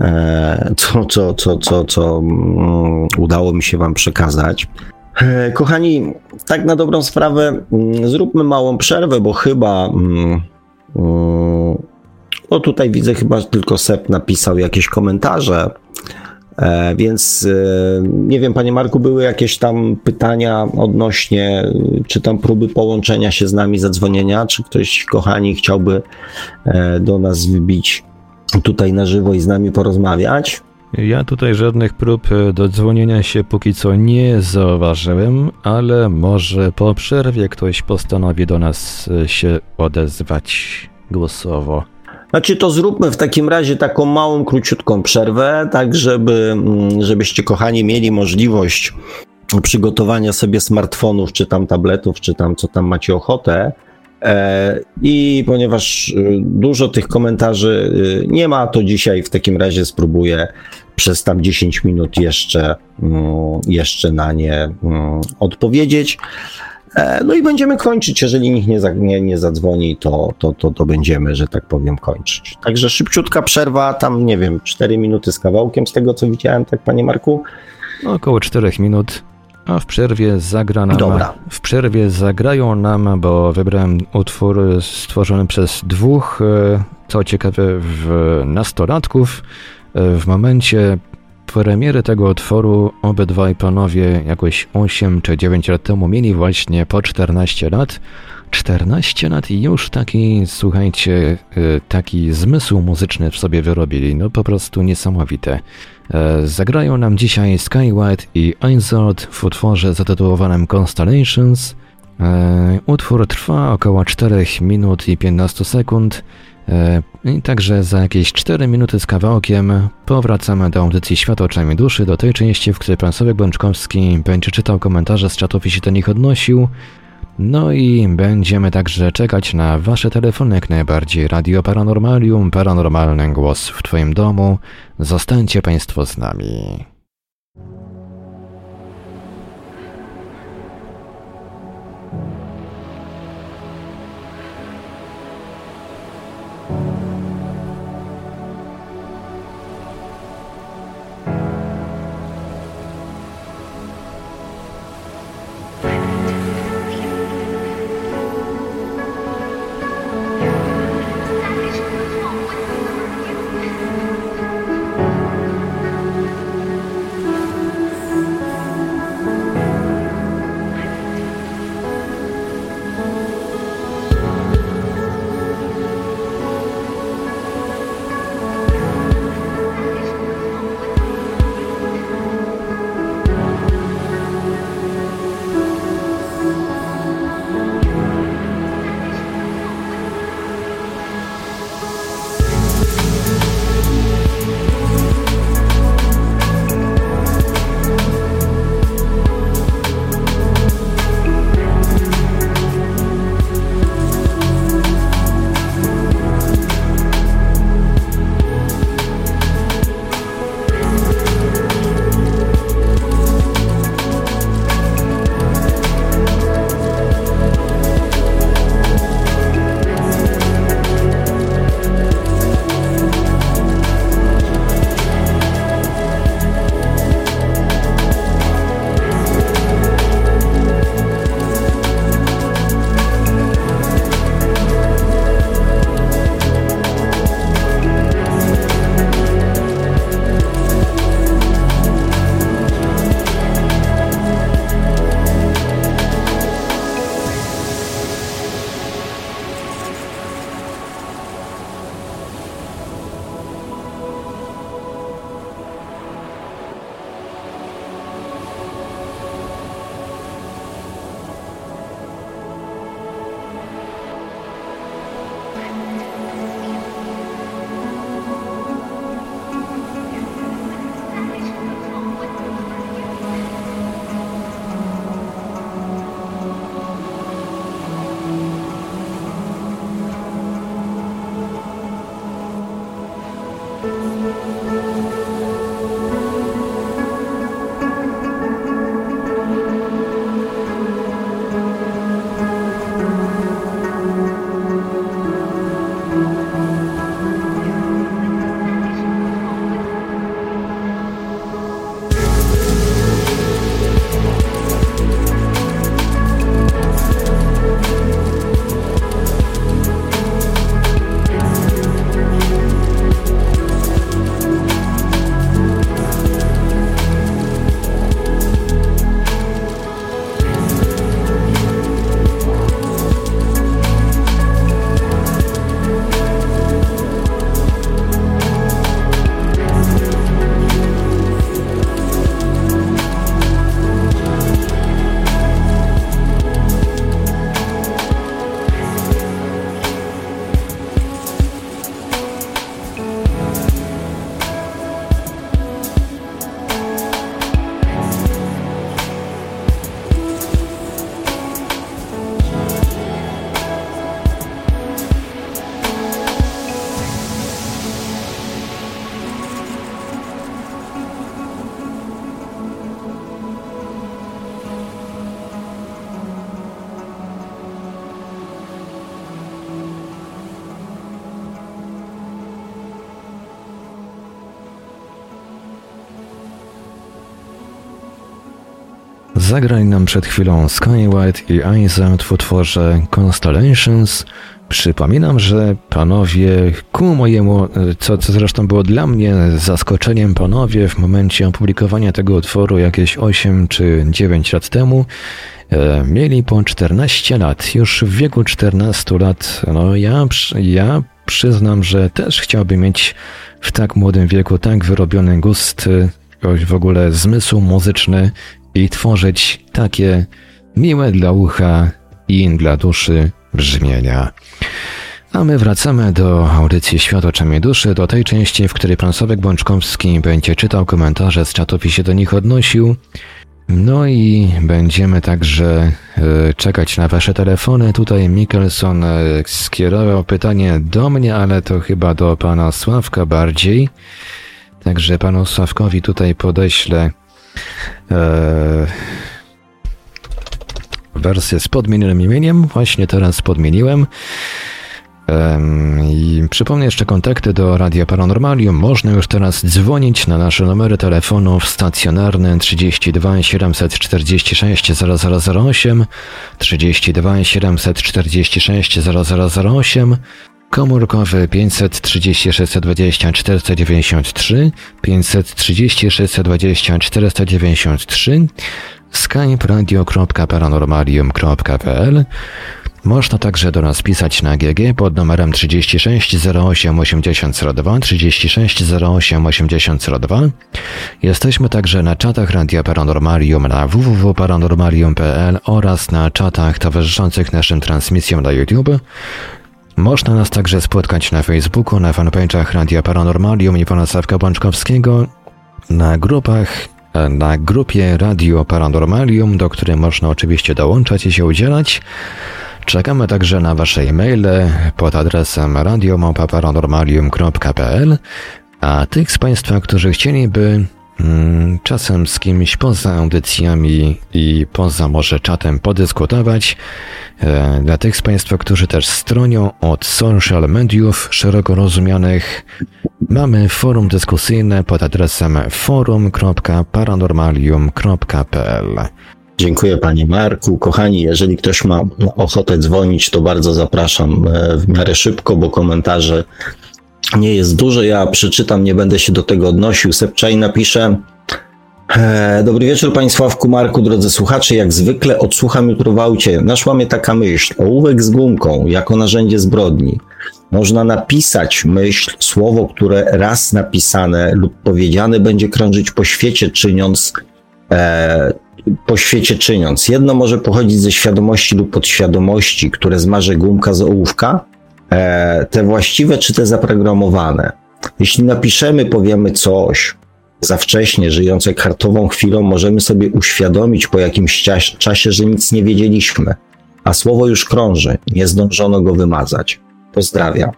e, co, co, co, co, co um, udało mi się wam przekazać. E, kochani, tak na dobrą sprawę, mm, zróbmy małą przerwę, bo chyba. Mm, mm, o tutaj widzę, chyba tylko Sep napisał jakieś komentarze. E, więc e, nie wiem, panie Marku, były jakieś tam pytania odnośnie, czy tam próby połączenia się z nami, zadzwonienia, czy ktoś, kochani, chciałby do nas wybić tutaj na żywo i z nami porozmawiać? Ja tutaj żadnych prób e, do dzwonienia się póki co nie zauważyłem, ale może po przerwie ktoś postanowi do nas e, się odezwać głosowo. Znaczy to zróbmy w takim razie taką małą, króciutką przerwę, tak żeby, mm, żebyście kochani mieli możliwość przygotowania sobie smartfonów, czy tam tabletów, czy tam co tam macie ochotę E, I ponieważ y, dużo tych komentarzy y, nie ma, to dzisiaj w takim razie spróbuję przez tam 10 minut jeszcze, mm, jeszcze na nie mm, odpowiedzieć. E, no i będziemy kończyć. Jeżeli nikt nie, nie, nie zadzwoni, to, to, to, to będziemy, że tak powiem, kończyć. Także szybciutka przerwa, tam nie wiem, 4 minuty z kawałkiem, z tego co widziałem, tak, panie Marku? No, około 4 minut. A w przerwie zagra nam. Dobra. W przerwie zagrają nam, bo wybrałem utwór stworzony przez dwóch, e, co ciekawe, w nastolatków. E, w momencie premiery tego utworu obydwaj panowie jakoś 8 czy 9 lat temu mieli właśnie po 14 lat. 14 lat i już taki, słuchajcie, e, taki zmysł muzyczny w sobie wyrobili. No po prostu niesamowite. E, zagrają nam dzisiaj Skyward i Einzord w utworze zatytułowanym Constellations. E, utwór trwa około 4 minut i 15 sekund. E, I także za jakieś 4 minuty z kawałkiem powracamy do audycji Świat oczami duszy, do tej części, w której pan Sławek Bączkowski będzie czytał komentarze z czatów i się do nich odnosił. No i będziemy także czekać na Wasze telefony jak najbardziej. Radio Paranormalium, paranormalny głos w Twoim domu. Zostańcie Państwo z nami. Zagrali nam przed chwilą Sky White i Isaac w utworze Constellations. Przypominam, że panowie, ku mojemu, co, co zresztą było dla mnie zaskoczeniem, panowie w momencie opublikowania tego utworu jakieś 8 czy 9 lat temu, e, mieli po 14 lat. Już w wieku 14 lat, no ja, ja przyznam, że też chciałbym mieć w tak młodym wieku tak wyrobiony gust, e, w ogóle zmysł muzyczny i tworzyć takie miłe dla ucha i dla duszy brzmienia. A my wracamy do audycji Świat oczami duszy, do tej części, w której pan Sławek Bączkowski będzie czytał komentarze z czatów i się do nich odnosił. No i będziemy także y, czekać na wasze telefony. Tutaj Mikkelson y, skierował pytanie do mnie, ale to chyba do pana Sławka bardziej. Także panu Sławkowi tutaj podeślę wersję z podmienionym imieniem. Właśnie teraz podmieniłem. I przypomnę jeszcze kontakty do Radia Paranormalium. Można już teraz dzwonić na nasze numery telefonów stacjonarne 32 746 0008, 32 746 0008, komórkowy 530 620 493, 530 620 493, skype radio.paranormalium.pl można także do nas pisać na GG pod numerem 36 08 8002 36 08 8002. Jesteśmy także na czatach Radia Paranormalium na www.paranormalium.pl oraz na czatach towarzyszących naszym transmisjom na YouTube. Można nas także spotkać na Facebooku, na fanpage'ach Radia Paranormalium i pana Bączkowskiego, na grupach na grupie Radio Paranormalium, do której można oczywiście dołączać i się udzielać. Czekamy także na Wasze e-maile pod adresem radiomałpa-paranormalium.pl, a tych z Państwa, którzy chcieliby czasem z kimś poza audycjami i poza może czatem podyskutować, e, dla tych z Państwa, którzy też stronią od social mediów szeroko rozumianych, mamy forum dyskusyjne pod adresem forum.paranormalium.pl. Dziękuję Panie Marku. Kochani, jeżeli ktoś ma ochotę dzwonić, to bardzo zapraszam e, w miarę szybko, bo komentarze nie jest dużo. Ja przeczytam, nie będę się do tego odnosił. Sepczaj napisze. E, dobry wieczór Państwu Marku, drodzy słuchacze. Jak zwykle odsłucham jutro w aucie. Naszła mnie taka myśl. Ołówek z gumką jako narzędzie zbrodni. Można napisać myśl, słowo, które raz napisane lub powiedziane będzie krążyć po świecie, czyniąc e, po świecie czyniąc. Jedno może pochodzić ze świadomości lub podświadomości, które zmarzy gumka z ołówka, te właściwe czy te zaprogramowane. Jeśli napiszemy, powiemy coś za wcześnie, żyjąc jak hartową chwilą, możemy sobie uświadomić po jakimś czasie, że nic nie wiedzieliśmy, a słowo już krąży, nie zdążono go wymazać. Pozdrawiam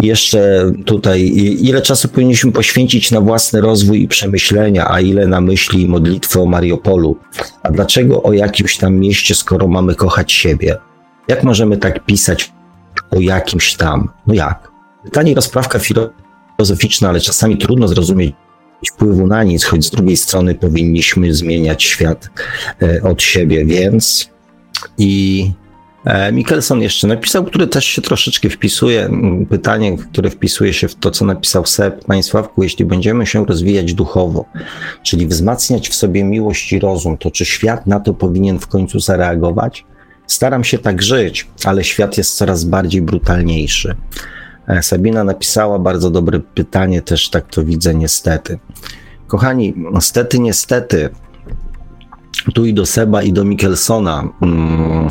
jeszcze tutaj, ile czasu powinniśmy poświęcić na własny rozwój i przemyślenia, a ile na myśli i modlitwy o Mariupolu? A dlaczego o jakimś tam mieście, skoro mamy kochać siebie? Jak możemy tak pisać o jakimś tam? No jak? Pytanie rozprawka filozoficzna, ale czasami trudno zrozumieć wpływu na nic, choć z drugiej strony powinniśmy zmieniać świat e, od siebie, więc i E, Mikkelson jeszcze napisał, który też się troszeczkę wpisuje, pytanie, które wpisuje się w to, co napisał Seb. Panie Sławku, jeśli będziemy się rozwijać duchowo, czyli wzmacniać w sobie miłość i rozum, to czy świat na to powinien w końcu zareagować? Staram się tak żyć, ale świat jest coraz bardziej brutalniejszy. E, Sabina napisała bardzo dobre pytanie, też tak to widzę niestety. Kochani, niestety, niestety, tu i do Seba, i do Mikkelsona. Hmm,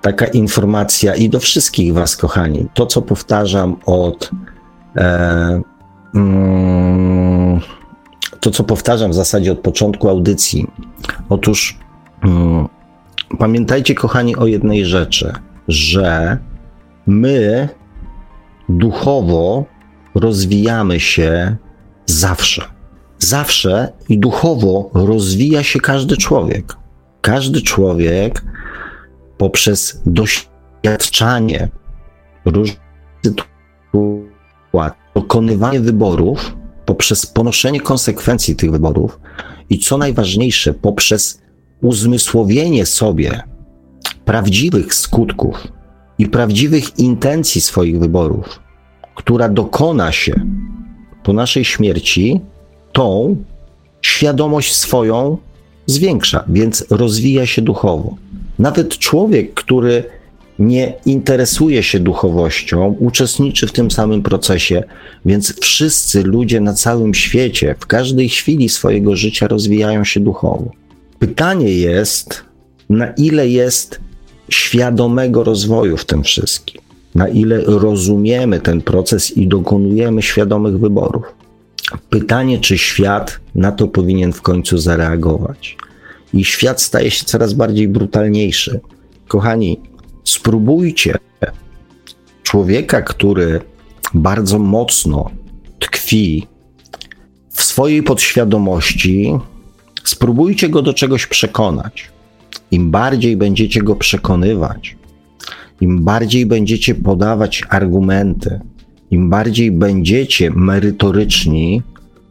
taka informacja i do wszystkich Was, kochani. To, co powtarzam od. E, mm, to, co powtarzam w zasadzie od początku audycji. Otóż mm, pamiętajcie, kochani, o jednej rzeczy, że my duchowo rozwijamy się zawsze. Zawsze i duchowo rozwija się każdy człowiek. Każdy człowiek poprzez doświadczanie różnych sytuacji, dokonywanie wyborów, poprzez ponoszenie konsekwencji tych wyborów i co najważniejsze, poprzez uzmysłowienie sobie prawdziwych skutków i prawdziwych intencji swoich wyborów, która dokona się po naszej śmierci, tą świadomość swoją zwiększa, więc rozwija się duchowo. Nawet człowiek, który nie interesuje się duchowością, uczestniczy w tym samym procesie, więc wszyscy ludzie na całym świecie w każdej chwili swojego życia rozwijają się duchowo. Pytanie jest, na ile jest świadomego rozwoju w tym wszystkim, na ile rozumiemy ten proces i dokonujemy świadomych wyborów. Pytanie, czy świat na to powinien w końcu zareagować. I świat staje się coraz bardziej brutalniejszy. Kochani, spróbujcie człowieka, który bardzo mocno tkwi w swojej podświadomości, spróbujcie go do czegoś przekonać. Im bardziej będziecie go przekonywać, im bardziej będziecie podawać argumenty, im bardziej będziecie merytoryczni,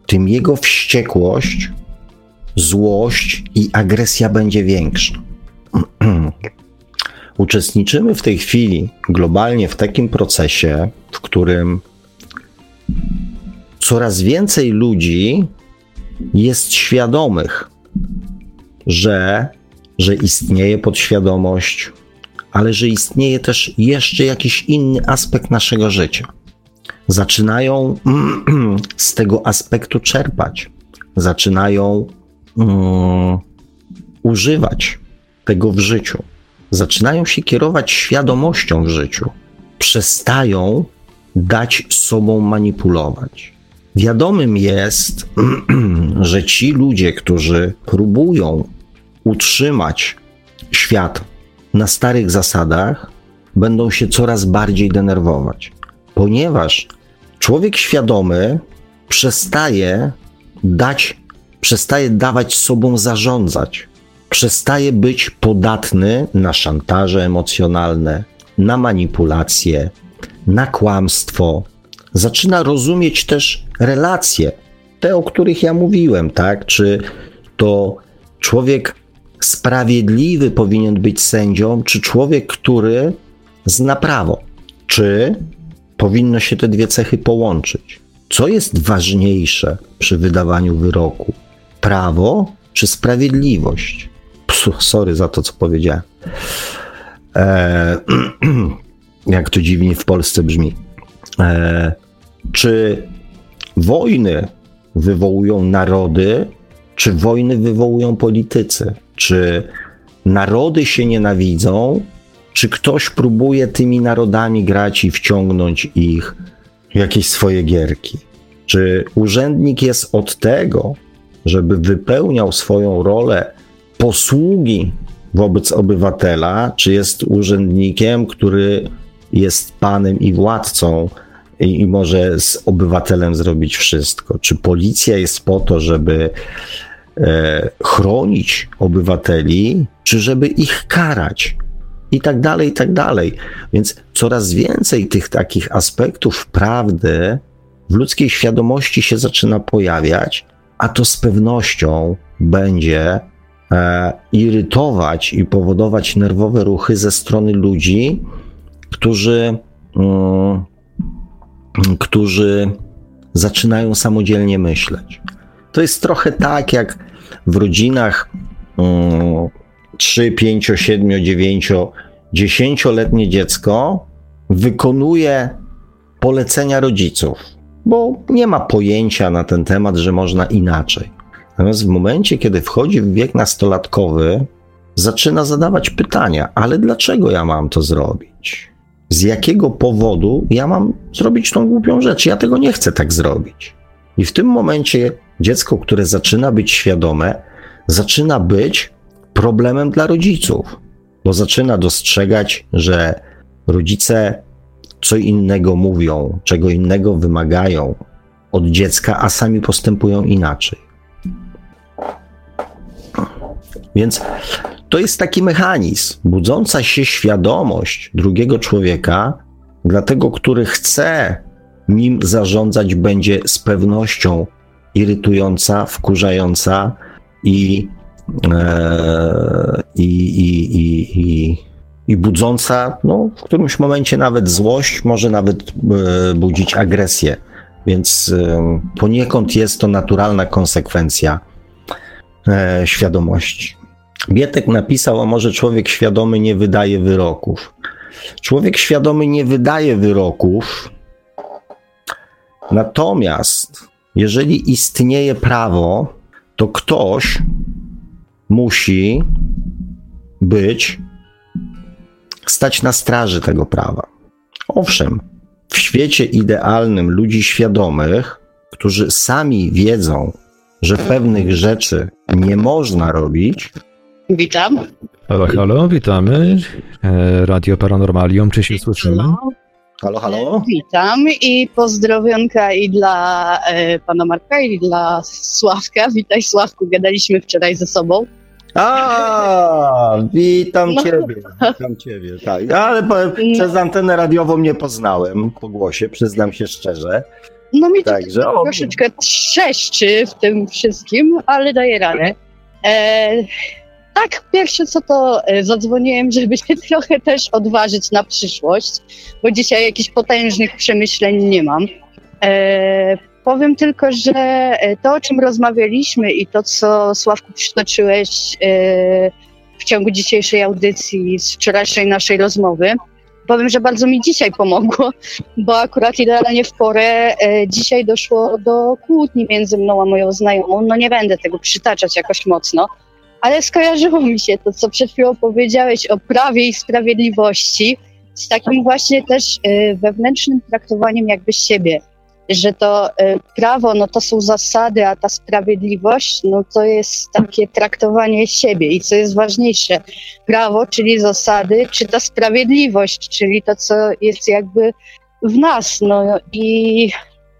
tym jego wściekłość, złość i agresja będzie większa. Uczestniczymy w tej chwili globalnie w takim procesie, w którym coraz więcej ludzi jest świadomych, że, że istnieje podświadomość, ale że istnieje też jeszcze jakiś inny aspekt naszego życia. Zaczynają z tego aspektu czerpać, zaczynają um, używać tego w życiu zaczynają się kierować świadomością w życiu, przestają dać sobą manipulować. Wiadomym jest, że ci ludzie, którzy próbują utrzymać świat na starych zasadach, będą się coraz bardziej denerwować, ponieważ człowiek świadomy przestaje dać, przestaje dawać sobą zarządzać przestaje być podatny na szantaże emocjonalne, na manipulacje, na kłamstwo. Zaczyna rozumieć też relacje, te, o których ja mówiłem, tak? Czy to człowiek sprawiedliwy powinien być sędzią, czy człowiek, który zna prawo? Czy powinno się te dwie cechy połączyć? Co jest ważniejsze przy wydawaniu wyroku? Prawo czy sprawiedliwość? sorry za to, co powiedziałem. E, jak to dziwnie w Polsce brzmi. E, czy wojny wywołują narody, czy wojny wywołują politycy? Czy narody się nienawidzą, czy ktoś próbuje tymi narodami grać i wciągnąć ich w jakieś swoje gierki? Czy urzędnik jest od tego, żeby wypełniał swoją rolę posługi wobec obywatela, czy jest urzędnikiem, który jest panem i władcą i, i, może z obywatelem zrobić wszystko? Czy policja jest po to, żeby e, chronić obywateli, czy żeby ich karać? I tak dalej, i tak dalej. Więc coraz więcej tych takich aspektów prawdy w ludzkiej świadomości się zaczyna pojawiać, a to z pewnością będzie e, irytować i powodować nerwowe ruchy ze strony ludzi, którzy, mm, którzy zaczynają samodzielnie myśleć. To jest trochę tak, jak w rodzinach mm, 3, 5, 7, 9, 10-letnie dziecko wykonuje polecenia rodziców, bo nie ma pojęcia na ten temat, że można inaczej. Natomiast w momencie, kiedy wchodzi w wiek nastolatkowy, zaczyna zadawać pytania, ale dlaczego ja mam to zrobić? Z jakiego powodu ja mam zrobić tą głupią rzecz? Ja tego nie chcę tak zrobić. I w tym momencie dziecko, które zaczyna być świadome, zaczyna być problemem dla rodziców, bo zaczyna dostrzegać, że rodzice co innego mówią, czego innego wymagają od dziecka, a sami postępują inaczej. Więc to jest taki mechanizm, budząca się świadomość drugiego człowieka, dlatego który chce nim zarządzać, będzie z pewnością irytująca, wkurzająca i e, i, i, i, i budząca no, w którymś momencie nawet złość, może nawet e, budzić agresję. Więc e, poniekąd jest to naturalna konsekwencja e, świadomości. Bietek napisał, a może człowiek świadomy nie wydaje wyroków. Człowiek świadomy nie wydaje wyroków, natomiast jeżeli istnieje prawo, to ktoś musi być, stać na straży tego prawa. Owszem, w świecie idealnym ludzi świadomych, którzy sami wiedzą, że pewnych rzeczy nie można robić. Witam. Halo, halo, witamy. E, Radio Paranormalium, czy się słyszymy? No, Halo, halo? witam i pozdrowionka i dla e, pana Marka, i dla Sławka. Witaj Sławku, gadaliśmy wczoraj ze sobą. A, witam No. ciebie, witam ciebie, tak. Ale po, przez antenę radiową nie poznałem po głosie, przyznam się szczerze. No mi to tak o, troszeczkę trzeszczy w tym wszystkim, ale daję radę. E, tak, pierwsze co to e, zadzwoniłem, żeby się trochę też odważyć na przyszłość, bo dzisiaj jakichś potężnych przemyśleń nie mam. E, powiem tylko, że e, to, o czym rozmawialiśmy i to, co Sławku przytoczyłeś e, w ciągu dzisiejszej audycji, z wczorajszej naszej rozmowy, powiem, że bardzo mi dzisiaj pomogło, bo akurat idealnie w porę e, dzisiaj doszło do kłótni między mną a moją znajomą. No nie będę tego przytaczać jakoś mocno, ale skojarzyło mi się to, co przed chwilą powiedziałeś o prawie i sprawiedliwości, z takim właśnie też e, wewnętrznym traktowaniem jakby siebie. Że to e, prawo, no to są zasady, a ta sprawiedliwość, no to jest takie traktowanie siebie. I co jest ważniejsze, prawo, czyli zasady, czy ta sprawiedliwość, czyli to, co jest jakby w nas. No i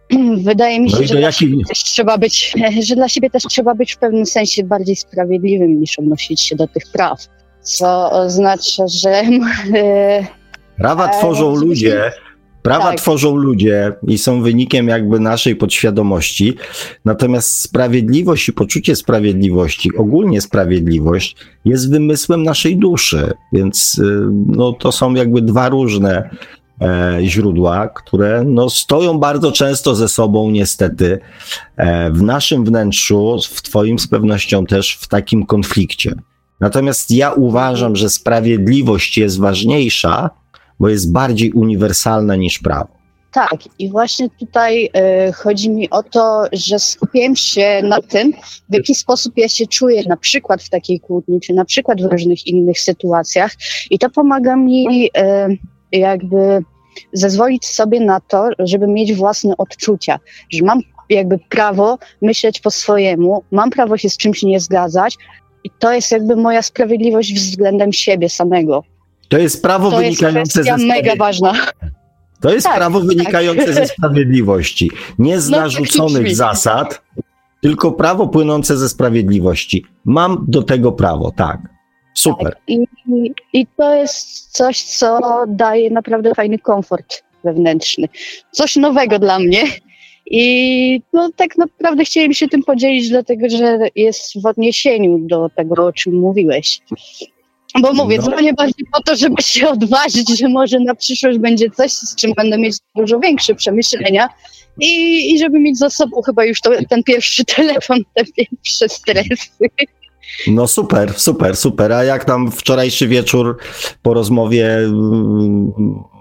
wydaje mi się, No że dla siebie też trzeba być, że dla siebie też trzeba być w pewnym sensie bardziej sprawiedliwym niż odnosić się do tych praw. Co oznacza, że e, Prawa E, tworzą żebyśmy- ludzie. Prawa Tak. tworzą ludzie i są wynikiem jakby naszej podświadomości. Natomiast sprawiedliwość i poczucie sprawiedliwości, ogólnie sprawiedliwość, jest wymysłem naszej duszy. Więc y, no, to są jakby dwa różne e, źródła, które no, stoją bardzo często ze sobą, niestety, e, w naszym wnętrzu, w Twoim z pewnością też w takim konflikcie. Natomiast ja uważam, że sprawiedliwość jest ważniejsza, bo jest bardziej uniwersalna niż prawo. tak. I właśnie tutaj e, chodzi mi o to, że skupiłem się na tym, w jaki sposób ja się czuję, na przykład w takiej kłótni, czy na przykład w różnych innych sytuacjach. I to pomaga mi e, jakby zezwolić sobie na to, żeby mieć własne odczucia, że mam jakby prawo myśleć po swojemu, mam prawo się z czymś nie zgadzać i to jest jakby moja sprawiedliwość względem siebie samego. To jest prawo To jest wynikające ze kwestia mega sprawiedliwości. ważna. To jest Tak, prawo wynikające ze sprawiedliwości. Nie z No, tak narzuconych zasad, tylko prawo płynące ze sprawiedliwości. Mam do tego prawo, tak. Super. I, I to jest coś, co daje naprawdę fajny komfort wewnętrzny. Coś nowego dla mnie. I no, tak naprawdę chciałem się tym podzielić, dlatego że jest w odniesieniu do tego, o czym mówiłeś. Bo mówię, No. dzwonię bardziej po to, żeby się odważyć, że może na przyszłość będzie coś, z czym będę mieć dużo większe przemyślenia i, i żeby mieć za sobą chyba już to, ten pierwszy telefon, te pierwsze stresy. No super, super, super. A jak tam wczorajszy wieczór po rozmowie mm,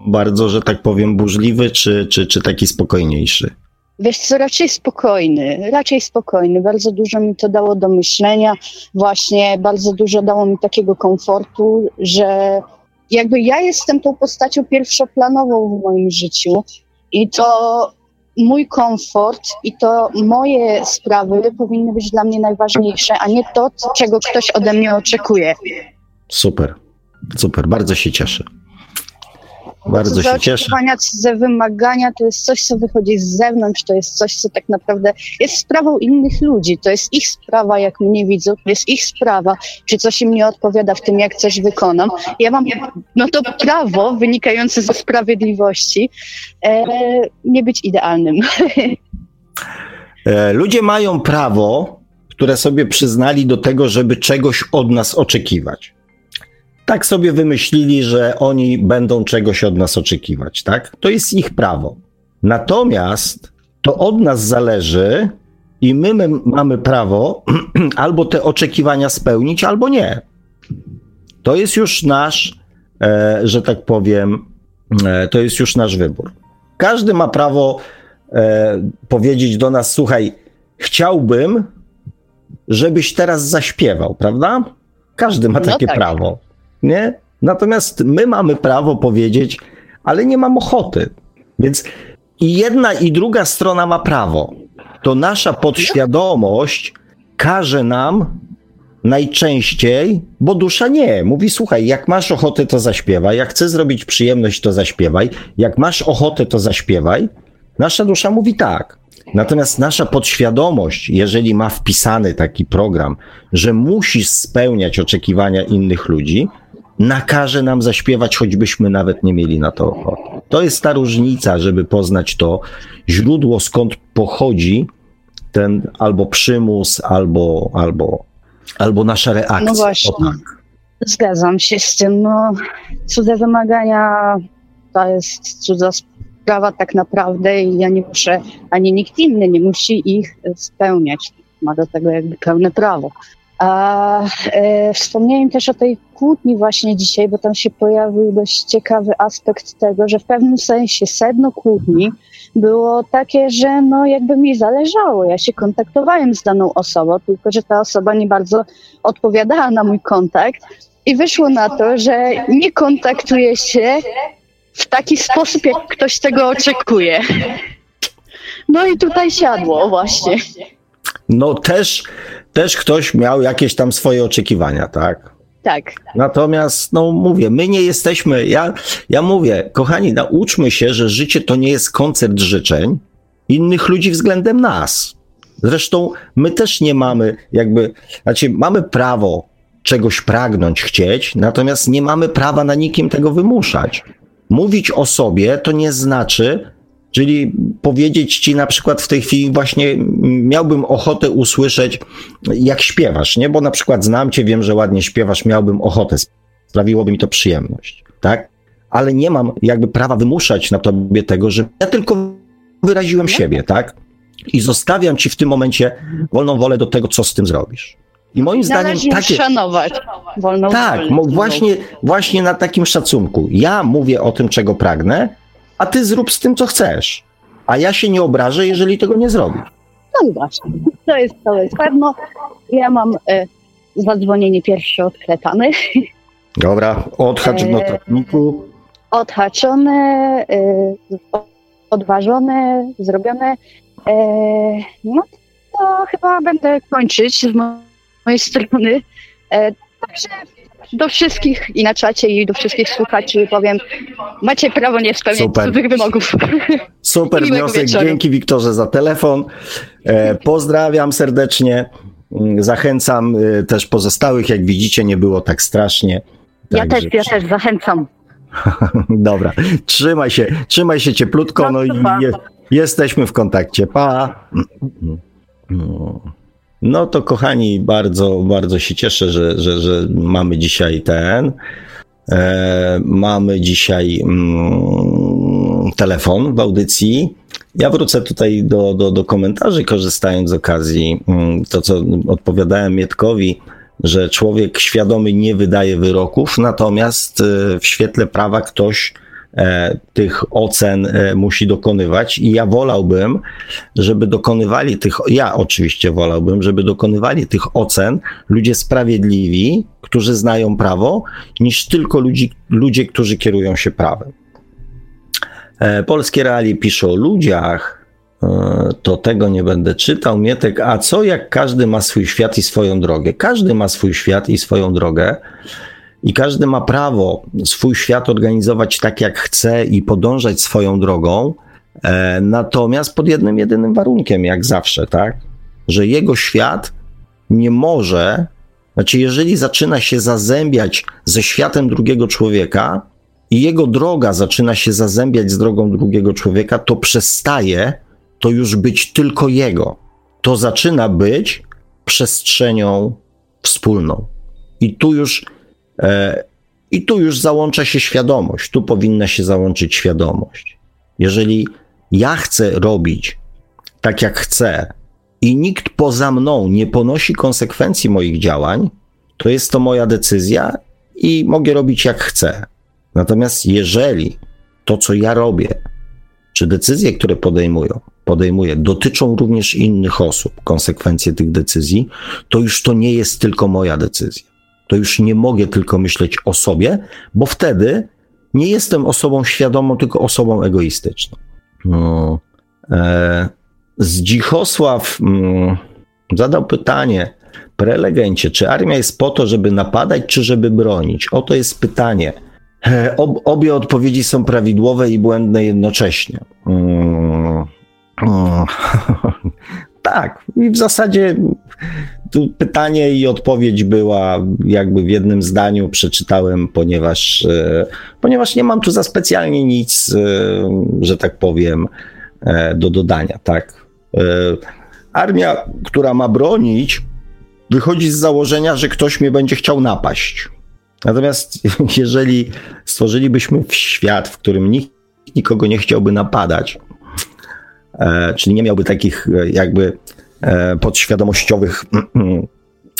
bardzo, że tak powiem, burzliwy, czy, czy, czy taki spokojniejszy? Wiesz co, raczej spokojny, raczej spokojny. Bardzo dużo mi to dało do myślenia. Właśnie bardzo dużo dało mi takiego komfortu, że jakby ja jestem tą postacią pierwszoplanową w moim życiu i to mój komfort i to moje sprawy powinny być dla mnie najważniejsze, a nie to, czego ktoś ode mnie oczekuje. Super, super, bardzo się cieszę. Bardzo się cieszę. za wymagania, to jest coś, co wychodzi z zewnątrz, to jest coś, co tak naprawdę jest sprawą innych ludzi. To jest ich sprawa, jak mnie widzą, to jest ich sprawa, czy coś im nie odpowiada w tym, jak coś wykonam. Ja mam no to prawo wynikające ze sprawiedliwości e, nie być idealnym. E, Ludzie mają prawo, które sobie przyznali do tego, żeby czegoś od nas oczekiwać. Tak sobie wymyślili, że oni będą czegoś od nas oczekiwać, tak? To jest ich prawo. Natomiast to od nas zależy i my, my mamy prawo albo te oczekiwania spełnić, albo nie. To jest już nasz, e, że tak powiem, e, to jest już nasz wybór. Każdy ma prawo e, powiedzieć do nas: Słuchaj, chciałbym, żebyś teraz zaśpiewał, prawda? Każdy ma No takie tak. prawo, nie? Natomiast my mamy prawo powiedzieć, ale nie mam ochoty. Więc i jedna, i druga strona ma prawo. To nasza podświadomość każe nam najczęściej, bo dusza nie. Mówi, słuchaj, jak masz ochotę, to zaśpiewaj. Jak chcesz zrobić przyjemność, to zaśpiewaj. Jak masz ochotę, to zaśpiewaj. Nasza dusza mówi tak. Natomiast nasza podświadomość, jeżeli ma wpisany taki program, że musisz spełniać oczekiwania innych ludzi, nakaże nam zaśpiewać, choćbyśmy nawet nie mieli na to ochoty. To jest ta różnica, żeby poznać to źródło, skąd pochodzi ten albo przymus, albo, albo, albo nasza reakcja. No właśnie. Tak. Zgadzam się z tym. No, cudze wymagania to jest cudza sprawa tak naprawdę i ja nie muszę, ani nikt inny nie musi ich spełniać. Ma do tego jakby pełne prawo. A e, wspomniałem też o tej kłótni właśnie dzisiaj, bo tam się pojawił dość ciekawy aspekt tego, że w pewnym sensie sedno kłótni było takie, że no jakby mi zależało. Ja się kontaktowałem z daną osobą, tylko że ta osoba nie bardzo odpowiadała na mój kontakt i wyszło na to, że nie kontaktuje się w taki sposób, jak ktoś tego oczekuje. No i tutaj siadło właśnie. No też, też ktoś miał jakieś tam swoje oczekiwania, tak? Tak. Natomiast, no mówię, my nie jesteśmy, ja, ja mówię, kochani, nauczmy się, że życie to nie jest koncert życzeń innych ludzi względem nas. Zresztą my też nie mamy, jakby, znaczy mamy prawo czegoś pragnąć, chcieć, natomiast nie mamy prawa na nikim tego wymuszać. Mówić o sobie to nie znaczy, czyli powiedzieć ci na przykład w tej chwili właśnie miałbym ochotę usłyszeć, jak śpiewasz, nie? Bo na przykład znam cię, wiem, że ładnie śpiewasz, miałbym ochotę, sprawiłoby mi to przyjemność, tak? Ale nie mam jakby prawa wymuszać na tobie tego, że ja tylko wyraziłem siebie, tak? I zostawiam ci w tym momencie wolną wolę do tego, co z tym zrobisz. I moim zdaniem takie... szanować wolną Tak, wolę. właśnie, właśnie na takim szacunku. Ja mówię o tym, czego pragnę, a ty zrób z tym, co chcesz. A ja się nie obrażę, jeżeli tego nie zrobisz. No i właśnie, to jest, to jest pewno. Ja mam e, zadzwonienie pierwsze odklepane, Dobra, odhacz w notatniku. odhaczone, e, odważone, zrobione. E, no to chyba będę kończyć z mo- mojej strony. E, także do wszystkich i na czacie i do wszystkich słuchaczy powiem, macie prawo nie spełniać Super. cudzych wymogów. Super wniosek. wieczoru. Dzięki Wiktorze za telefon. E, pozdrawiam serdecznie. Mm, Zachęcam e, też pozostałych. Jak widzicie, nie było tak strasznie. Ja Także- też, ja też zachęcam. Dobra, trzymaj się, trzymaj się cieplutko, no i pa. je, jesteśmy w kontakcie. Pa. No to kochani, bardzo, bardzo się cieszę, że, że, że mamy dzisiaj ten. E, mamy dzisiaj mm, telefon w audycji. Ja wrócę tutaj do, do, do komentarzy, korzystając z okazji. Mm, To, co odpowiadałem Mietkowi, że człowiek świadomy nie wydaje wyroków, natomiast e, w świetle prawa ktoś tych ocen e, musi dokonywać i ja wolałbym, żeby dokonywali tych, ja oczywiście wolałbym, żeby dokonywali tych ocen ludzie sprawiedliwi, którzy znają prawo, niż tylko ludzi, ludzie, którzy kierują się prawem. E, Polskie realie pisze o ludziach, e, to tego nie będę czytał. Mietek, a co jak każdy ma swój świat i swoją drogę? Każdy ma swój świat i swoją drogę. I każdy ma prawo swój świat organizować tak, jak chce i podążać swoją drogą, e, natomiast pod jednym, jedynym warunkiem, jak zawsze, tak? Że jego świat nie może, znaczy, jeżeli zaczyna się zazębiać ze światem drugiego człowieka i jego droga zaczyna się zazębiać z drogą drugiego człowieka, to przestaje to już być tylko jego. To zaczyna być przestrzenią wspólną. I tu już, i tu już załącza się świadomość. Tu powinna się załączyć świadomość. Jeżeli ja chcę robić tak, jak chcę, i nikt poza mną nie ponosi konsekwencji moich działań, to jest to moja decyzja i mogę robić jak chcę. Natomiast jeżeli to, co ja robię, czy decyzje, które podejmują, podejmuję, dotyczą również innych osób, konsekwencje tych decyzji, to już to nie jest tylko moja decyzja. To już nie mogę tylko myśleć o sobie, bo wtedy nie jestem osobą świadomą, tylko osobą egoistyczną. No, e, Zdzichosław mm, zadał pytanie prelegencie, czy armia jest po to, żeby napadać, czy żeby bronić? Oto jest pytanie. E, ob, obie odpowiedzi są prawidłowe i błędne jednocześnie. Mm, mm, tak, i w zasadzie tu pytanie i odpowiedź była jakby w jednym zdaniu przeczytałem, ponieważ, e, ponieważ nie mam tu za specjalnie nic, e, że tak powiem, do dodania, tak. Armia, która ma bronić, wychodzi z założenia, że ktoś mnie będzie chciał napaść. Natomiast jeżeli stworzylibyśmy świat, w którym nikt nikogo nie chciałby napadać, e, czyli nie miałby takich e, jakby e, podświadomościowych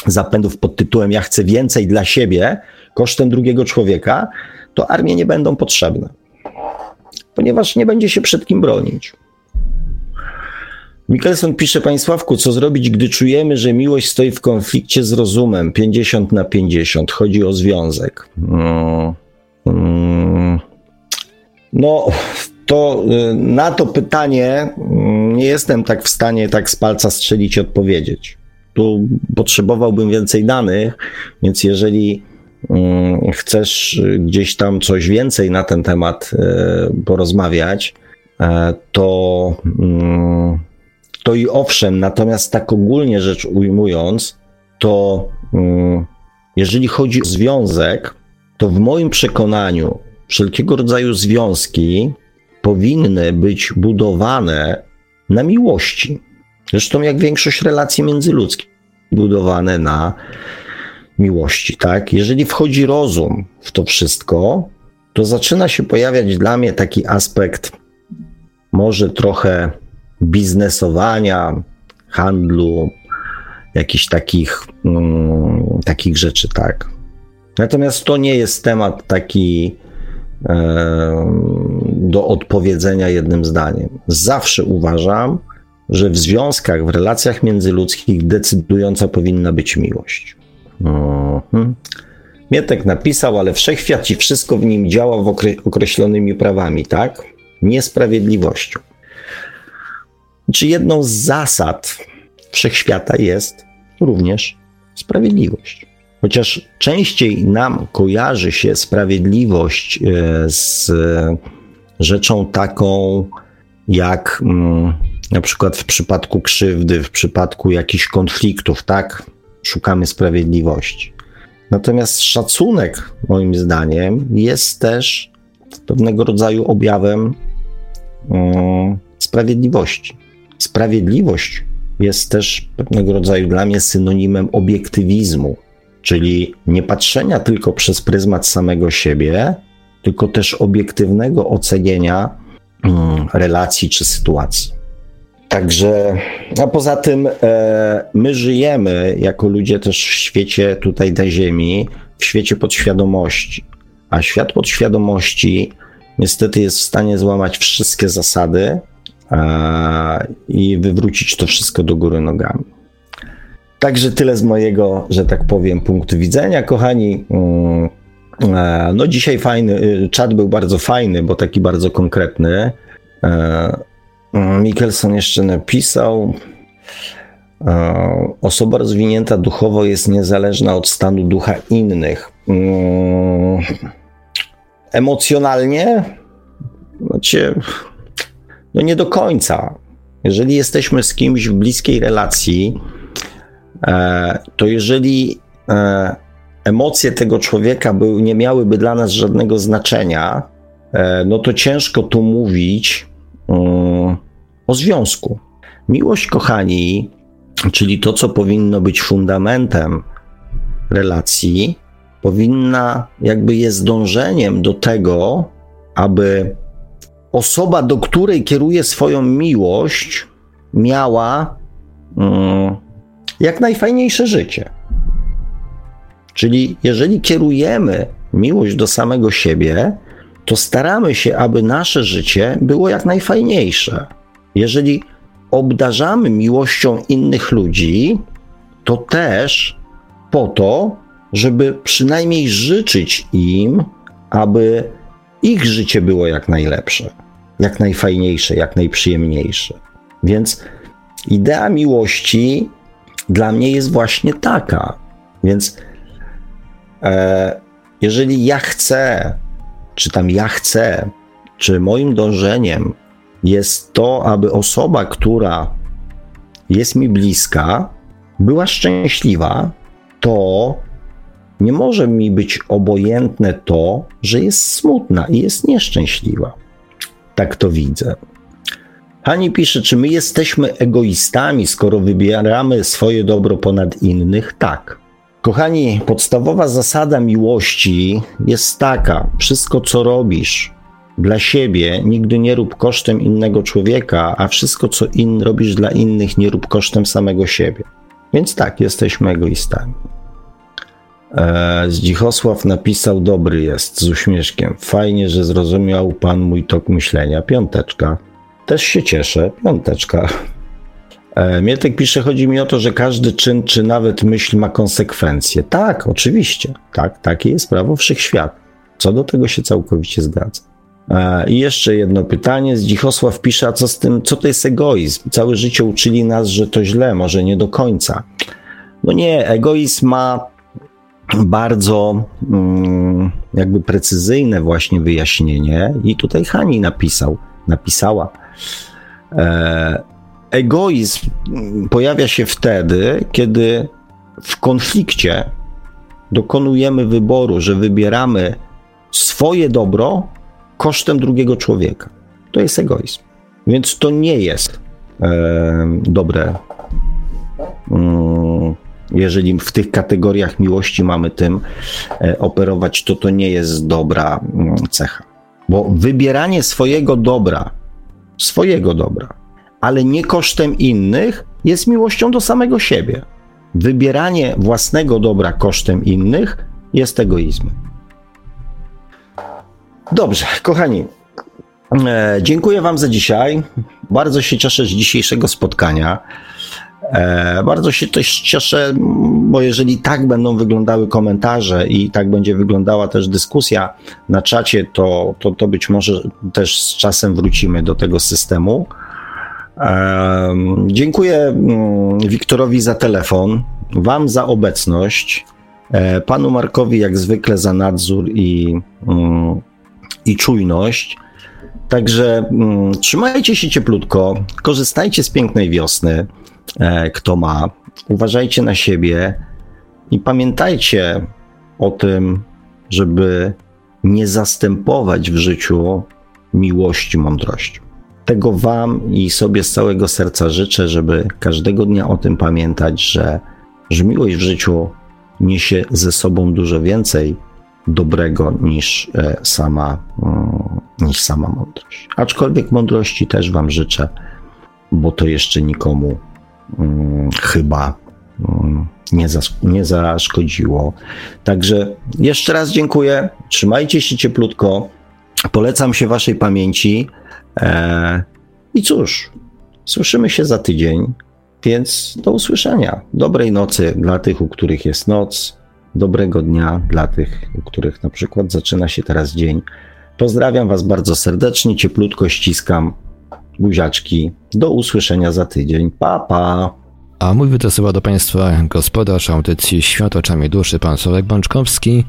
zapędów pod tytułem ja chcę więcej dla siebie kosztem drugiego człowieka, to armie nie będą potrzebne, ponieważ nie będzie się przed kim bronić. Mikkelson pisze, Panie Sławku, co zrobić, gdy czujemy, że miłość stoi w konflikcie z rozumem? 50 na 50. Chodzi o związek. No, mm, no to y, na to pytanie mm, nie jestem tak w stanie tak z palca strzelić i odpowiedzieć. Tu potrzebowałbym więcej danych, więc jeżeli mm, chcesz gdzieś tam coś więcej na ten temat y, porozmawiać, y, to to i owszem, natomiast tak ogólnie rzecz ujmując, to mm, jeżeli chodzi o związek, to w moim przekonaniu wszelkiego rodzaju związki powinny być budowane na miłości. Zresztą jak większość relacji międzyludzkich, budowane na miłości, tak? Jeżeli wchodzi rozum w to wszystko, to zaczyna się pojawiać dla mnie taki aspekt może trochę biznesowania, handlu, jakichś takich, mm, takich rzeczy, tak. Natomiast to nie jest temat taki do odpowiedzenia jednym zdaniem. Zawsze uważam, że w związkach, w relacjach międzyludzkich decydująca powinna być miłość. Mhm. Mietek napisał, ale wszechświat i wszystko w nim działa w okre określonymi prawami, tak? Niesprawiedliwością. Czy jedną z zasad wszechświata jest również sprawiedliwość. Chociaż częściej nam kojarzy się sprawiedliwość e, z rzeczą taką, jak mm, na przykład w przypadku krzywdy, w przypadku jakichś konfliktów, tak? Szukamy sprawiedliwości. Natomiast szacunek, moim zdaniem, jest też pewnego rodzaju objawem mm, sprawiedliwości. Sprawiedliwość jest też pewnego rodzaju dla mnie synonimem obiektywizmu, czyli nie patrzenia tylko przez pryzmat samego siebie, tylko też obiektywnego ocenienia mm, relacji czy sytuacji. Także, a poza tym e, my żyjemy jako ludzie też w świecie tutaj na Ziemi, w świecie podświadomości. A świat podświadomości niestety jest w stanie złamać wszystkie zasady, i wywrócić to wszystko do góry nogami. Także tyle z mojego, że tak powiem, punktu widzenia, kochani. Mm, no dzisiaj fajny, y, czat był bardzo fajny, bo taki bardzo konkretny. Mm, Mikkelson jeszcze napisał, osoba rozwinięta duchowo jest niezależna od stanu ducha innych. Mm, emocjonalnie, znaczy, no nie do końca. Jeżeli jesteśmy z kimś w bliskiej relacji, e, to jeżeli e, emocje tego człowieka by, nie miałyby dla nas żadnego znaczenia, e, no to ciężko tu mówić mm, o związku. Miłość, kochani, czyli to, co powinno być fundamentem relacji, powinna, jakby jest dążeniem do tego, aby osoba, do której kieruje swoją miłość, miała mm, jak najfajniejsze życie. Czyli jeżeli kierujemy miłość do samego siebie, to staramy się, aby nasze życie było jak najfajniejsze. Jeżeli obdarzamy miłością innych ludzi, to też po to, żeby przynajmniej życzyć im, aby ich życie było jak najlepsze, jak najfajniejsze, jak najprzyjemniejsze. Więc idea miłości dla mnie jest właśnie taka. Więc e, jeżeli ja chcę, czy tam ja chcę, czy moim dążeniem jest to, aby osoba, która jest mi bliska, była szczęśliwa, to nie może mi być obojętne to, że jest smutna i jest nieszczęśliwa. Tak to widzę. Pani pisze, czy my jesteśmy egoistami, skoro wybieramy swoje dobro ponad innych? Tak. Kochani, podstawowa zasada miłości jest taka: wszystko, co robisz dla siebie, nigdy nie rób kosztem innego człowieka, a wszystko, co in, robisz dla innych, nie rób kosztem samego siebie. Więc tak, jesteśmy egoistami. E, Zdzichosław napisał: Dobry jest, z uśmieszkiem. Fajnie, że zrozumiał pan mój tok myślenia. Piąteczka. Też się cieszę. Piąteczka. E, Mietek pisze, chodzi mi o to, że każdy czyn czy nawet myśl ma konsekwencje. Tak, oczywiście. Tak, takie jest prawo wszechświata. Co do tego się całkowicie zgadza. E, I jeszcze jedno pytanie. Zdzichosław pisze, a co z tym, co to jest egoizm? Całe życie uczyli nas, że to źle, może nie do końca. No nie, egoizm ma bardzo mm, jakby precyzyjne właśnie wyjaśnienie i tutaj Hani napisał, napisała. E, egoizm pojawia się wtedy, kiedy w konflikcie dokonujemy wyboru, że wybieramy swoje dobro kosztem drugiego człowieka. To jest egoizm. Więc to nie jest e, dobre. Mm, jeżeli w tych kategoriach miłości mamy tym e, operować, to to nie jest dobra mm, cecha. Bo wybieranie swojego dobra, swojego dobra, ale nie kosztem innych, jest miłością do samego siebie. Wybieranie własnego dobra kosztem innych jest egoizmem. Dobrze, kochani, e, dziękuję Wam za dzisiaj. Bardzo się cieszę z dzisiejszego spotkania. E, bardzo się też cieszę, bo jeżeli tak będą wyglądały komentarze i tak będzie wyglądała też dyskusja na czacie, to, to, to być może też z czasem wrócimy do tego systemu. E, dziękuję mm, Wiktorowi za telefon, Wam za obecność, e, Panu Markowi jak zwykle za nadzór i, mm, i czujność. Także mm, trzymajcie się cieplutko, korzystajcie z pięknej wiosny. E, kto ma. Uważajcie na siebie i pamiętajcie o tym, żeby nie zastępować w życiu miłości mądrością. Tego Wam i sobie z całego serca życzę, żeby każdego dnia o tym pamiętać, że, że miłość w życiu niesie ze sobą dużo więcej dobrego niż e, sama, mm, niż sama mądrość. Aczkolwiek mądrości też Wam życzę, bo to jeszcze nikomu chyba mm, nie, zas- nie zaszkodziło. Także jeszcze raz dziękuję. Trzymajcie się cieplutko. Polecam się Waszej pamięci. E, I cóż, słyszymy się za tydzień, więc do usłyszenia. Dobrej nocy dla tych, u których jest noc. Dobrego dnia dla tych, u których na przykład zaczyna się teraz dzień. Pozdrawiam Was bardzo serdecznie, cieplutko ściskam buziaczki. Do usłyszenia za tydzień. Pa, pa. A mój wysyła do Państwa gospodarz audycji Świat oczami duszy, pan Sławek Bączkowski.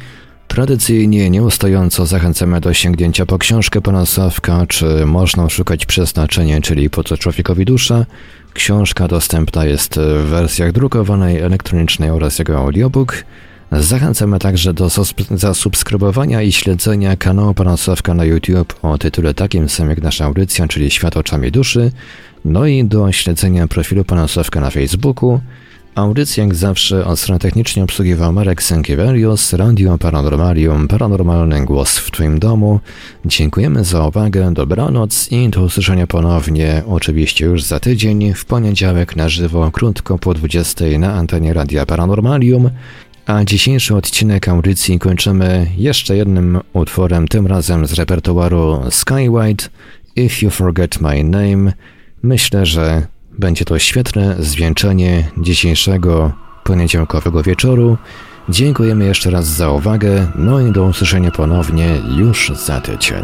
Tradycyjnie, nieustająco zachęcamy do sięgnięcia po książkę pana Sławka, czy można szukać przeznaczenia, czyli po co człowiekowi dusza. Książka dostępna jest w wersjach drukowanej, elektronicznej oraz jako audiobook. Zachęcamy także do zasubskrybowania i śledzenia kanału Panasowka na YouTube o tytule takim samym jak nasza audycja, czyli Świat oczami duszy, no i do śledzenia profilu Panasowka na Facebooku. Audycję jak zawsze od strony technicznie obsługiwał Marek Sękiewelios, Radio Paranormalium, Paranormalny Głos w Twoim domu. Dziękujemy za uwagę, dobranoc i do usłyszenia ponownie, oczywiście już za tydzień, w poniedziałek na żywo, krótko po 20 na antenie Radia Paranormalium. A dzisiejszy odcinek audycji kończymy jeszcze jednym utworem, tym razem z repertuaru Skywide, If You Forget My Name. Myślę, że będzie to świetne zwieńczenie dzisiejszego poniedziałkowego wieczoru. Dziękujemy jeszcze raz za uwagę, no i do usłyszenia ponownie już za tydzień.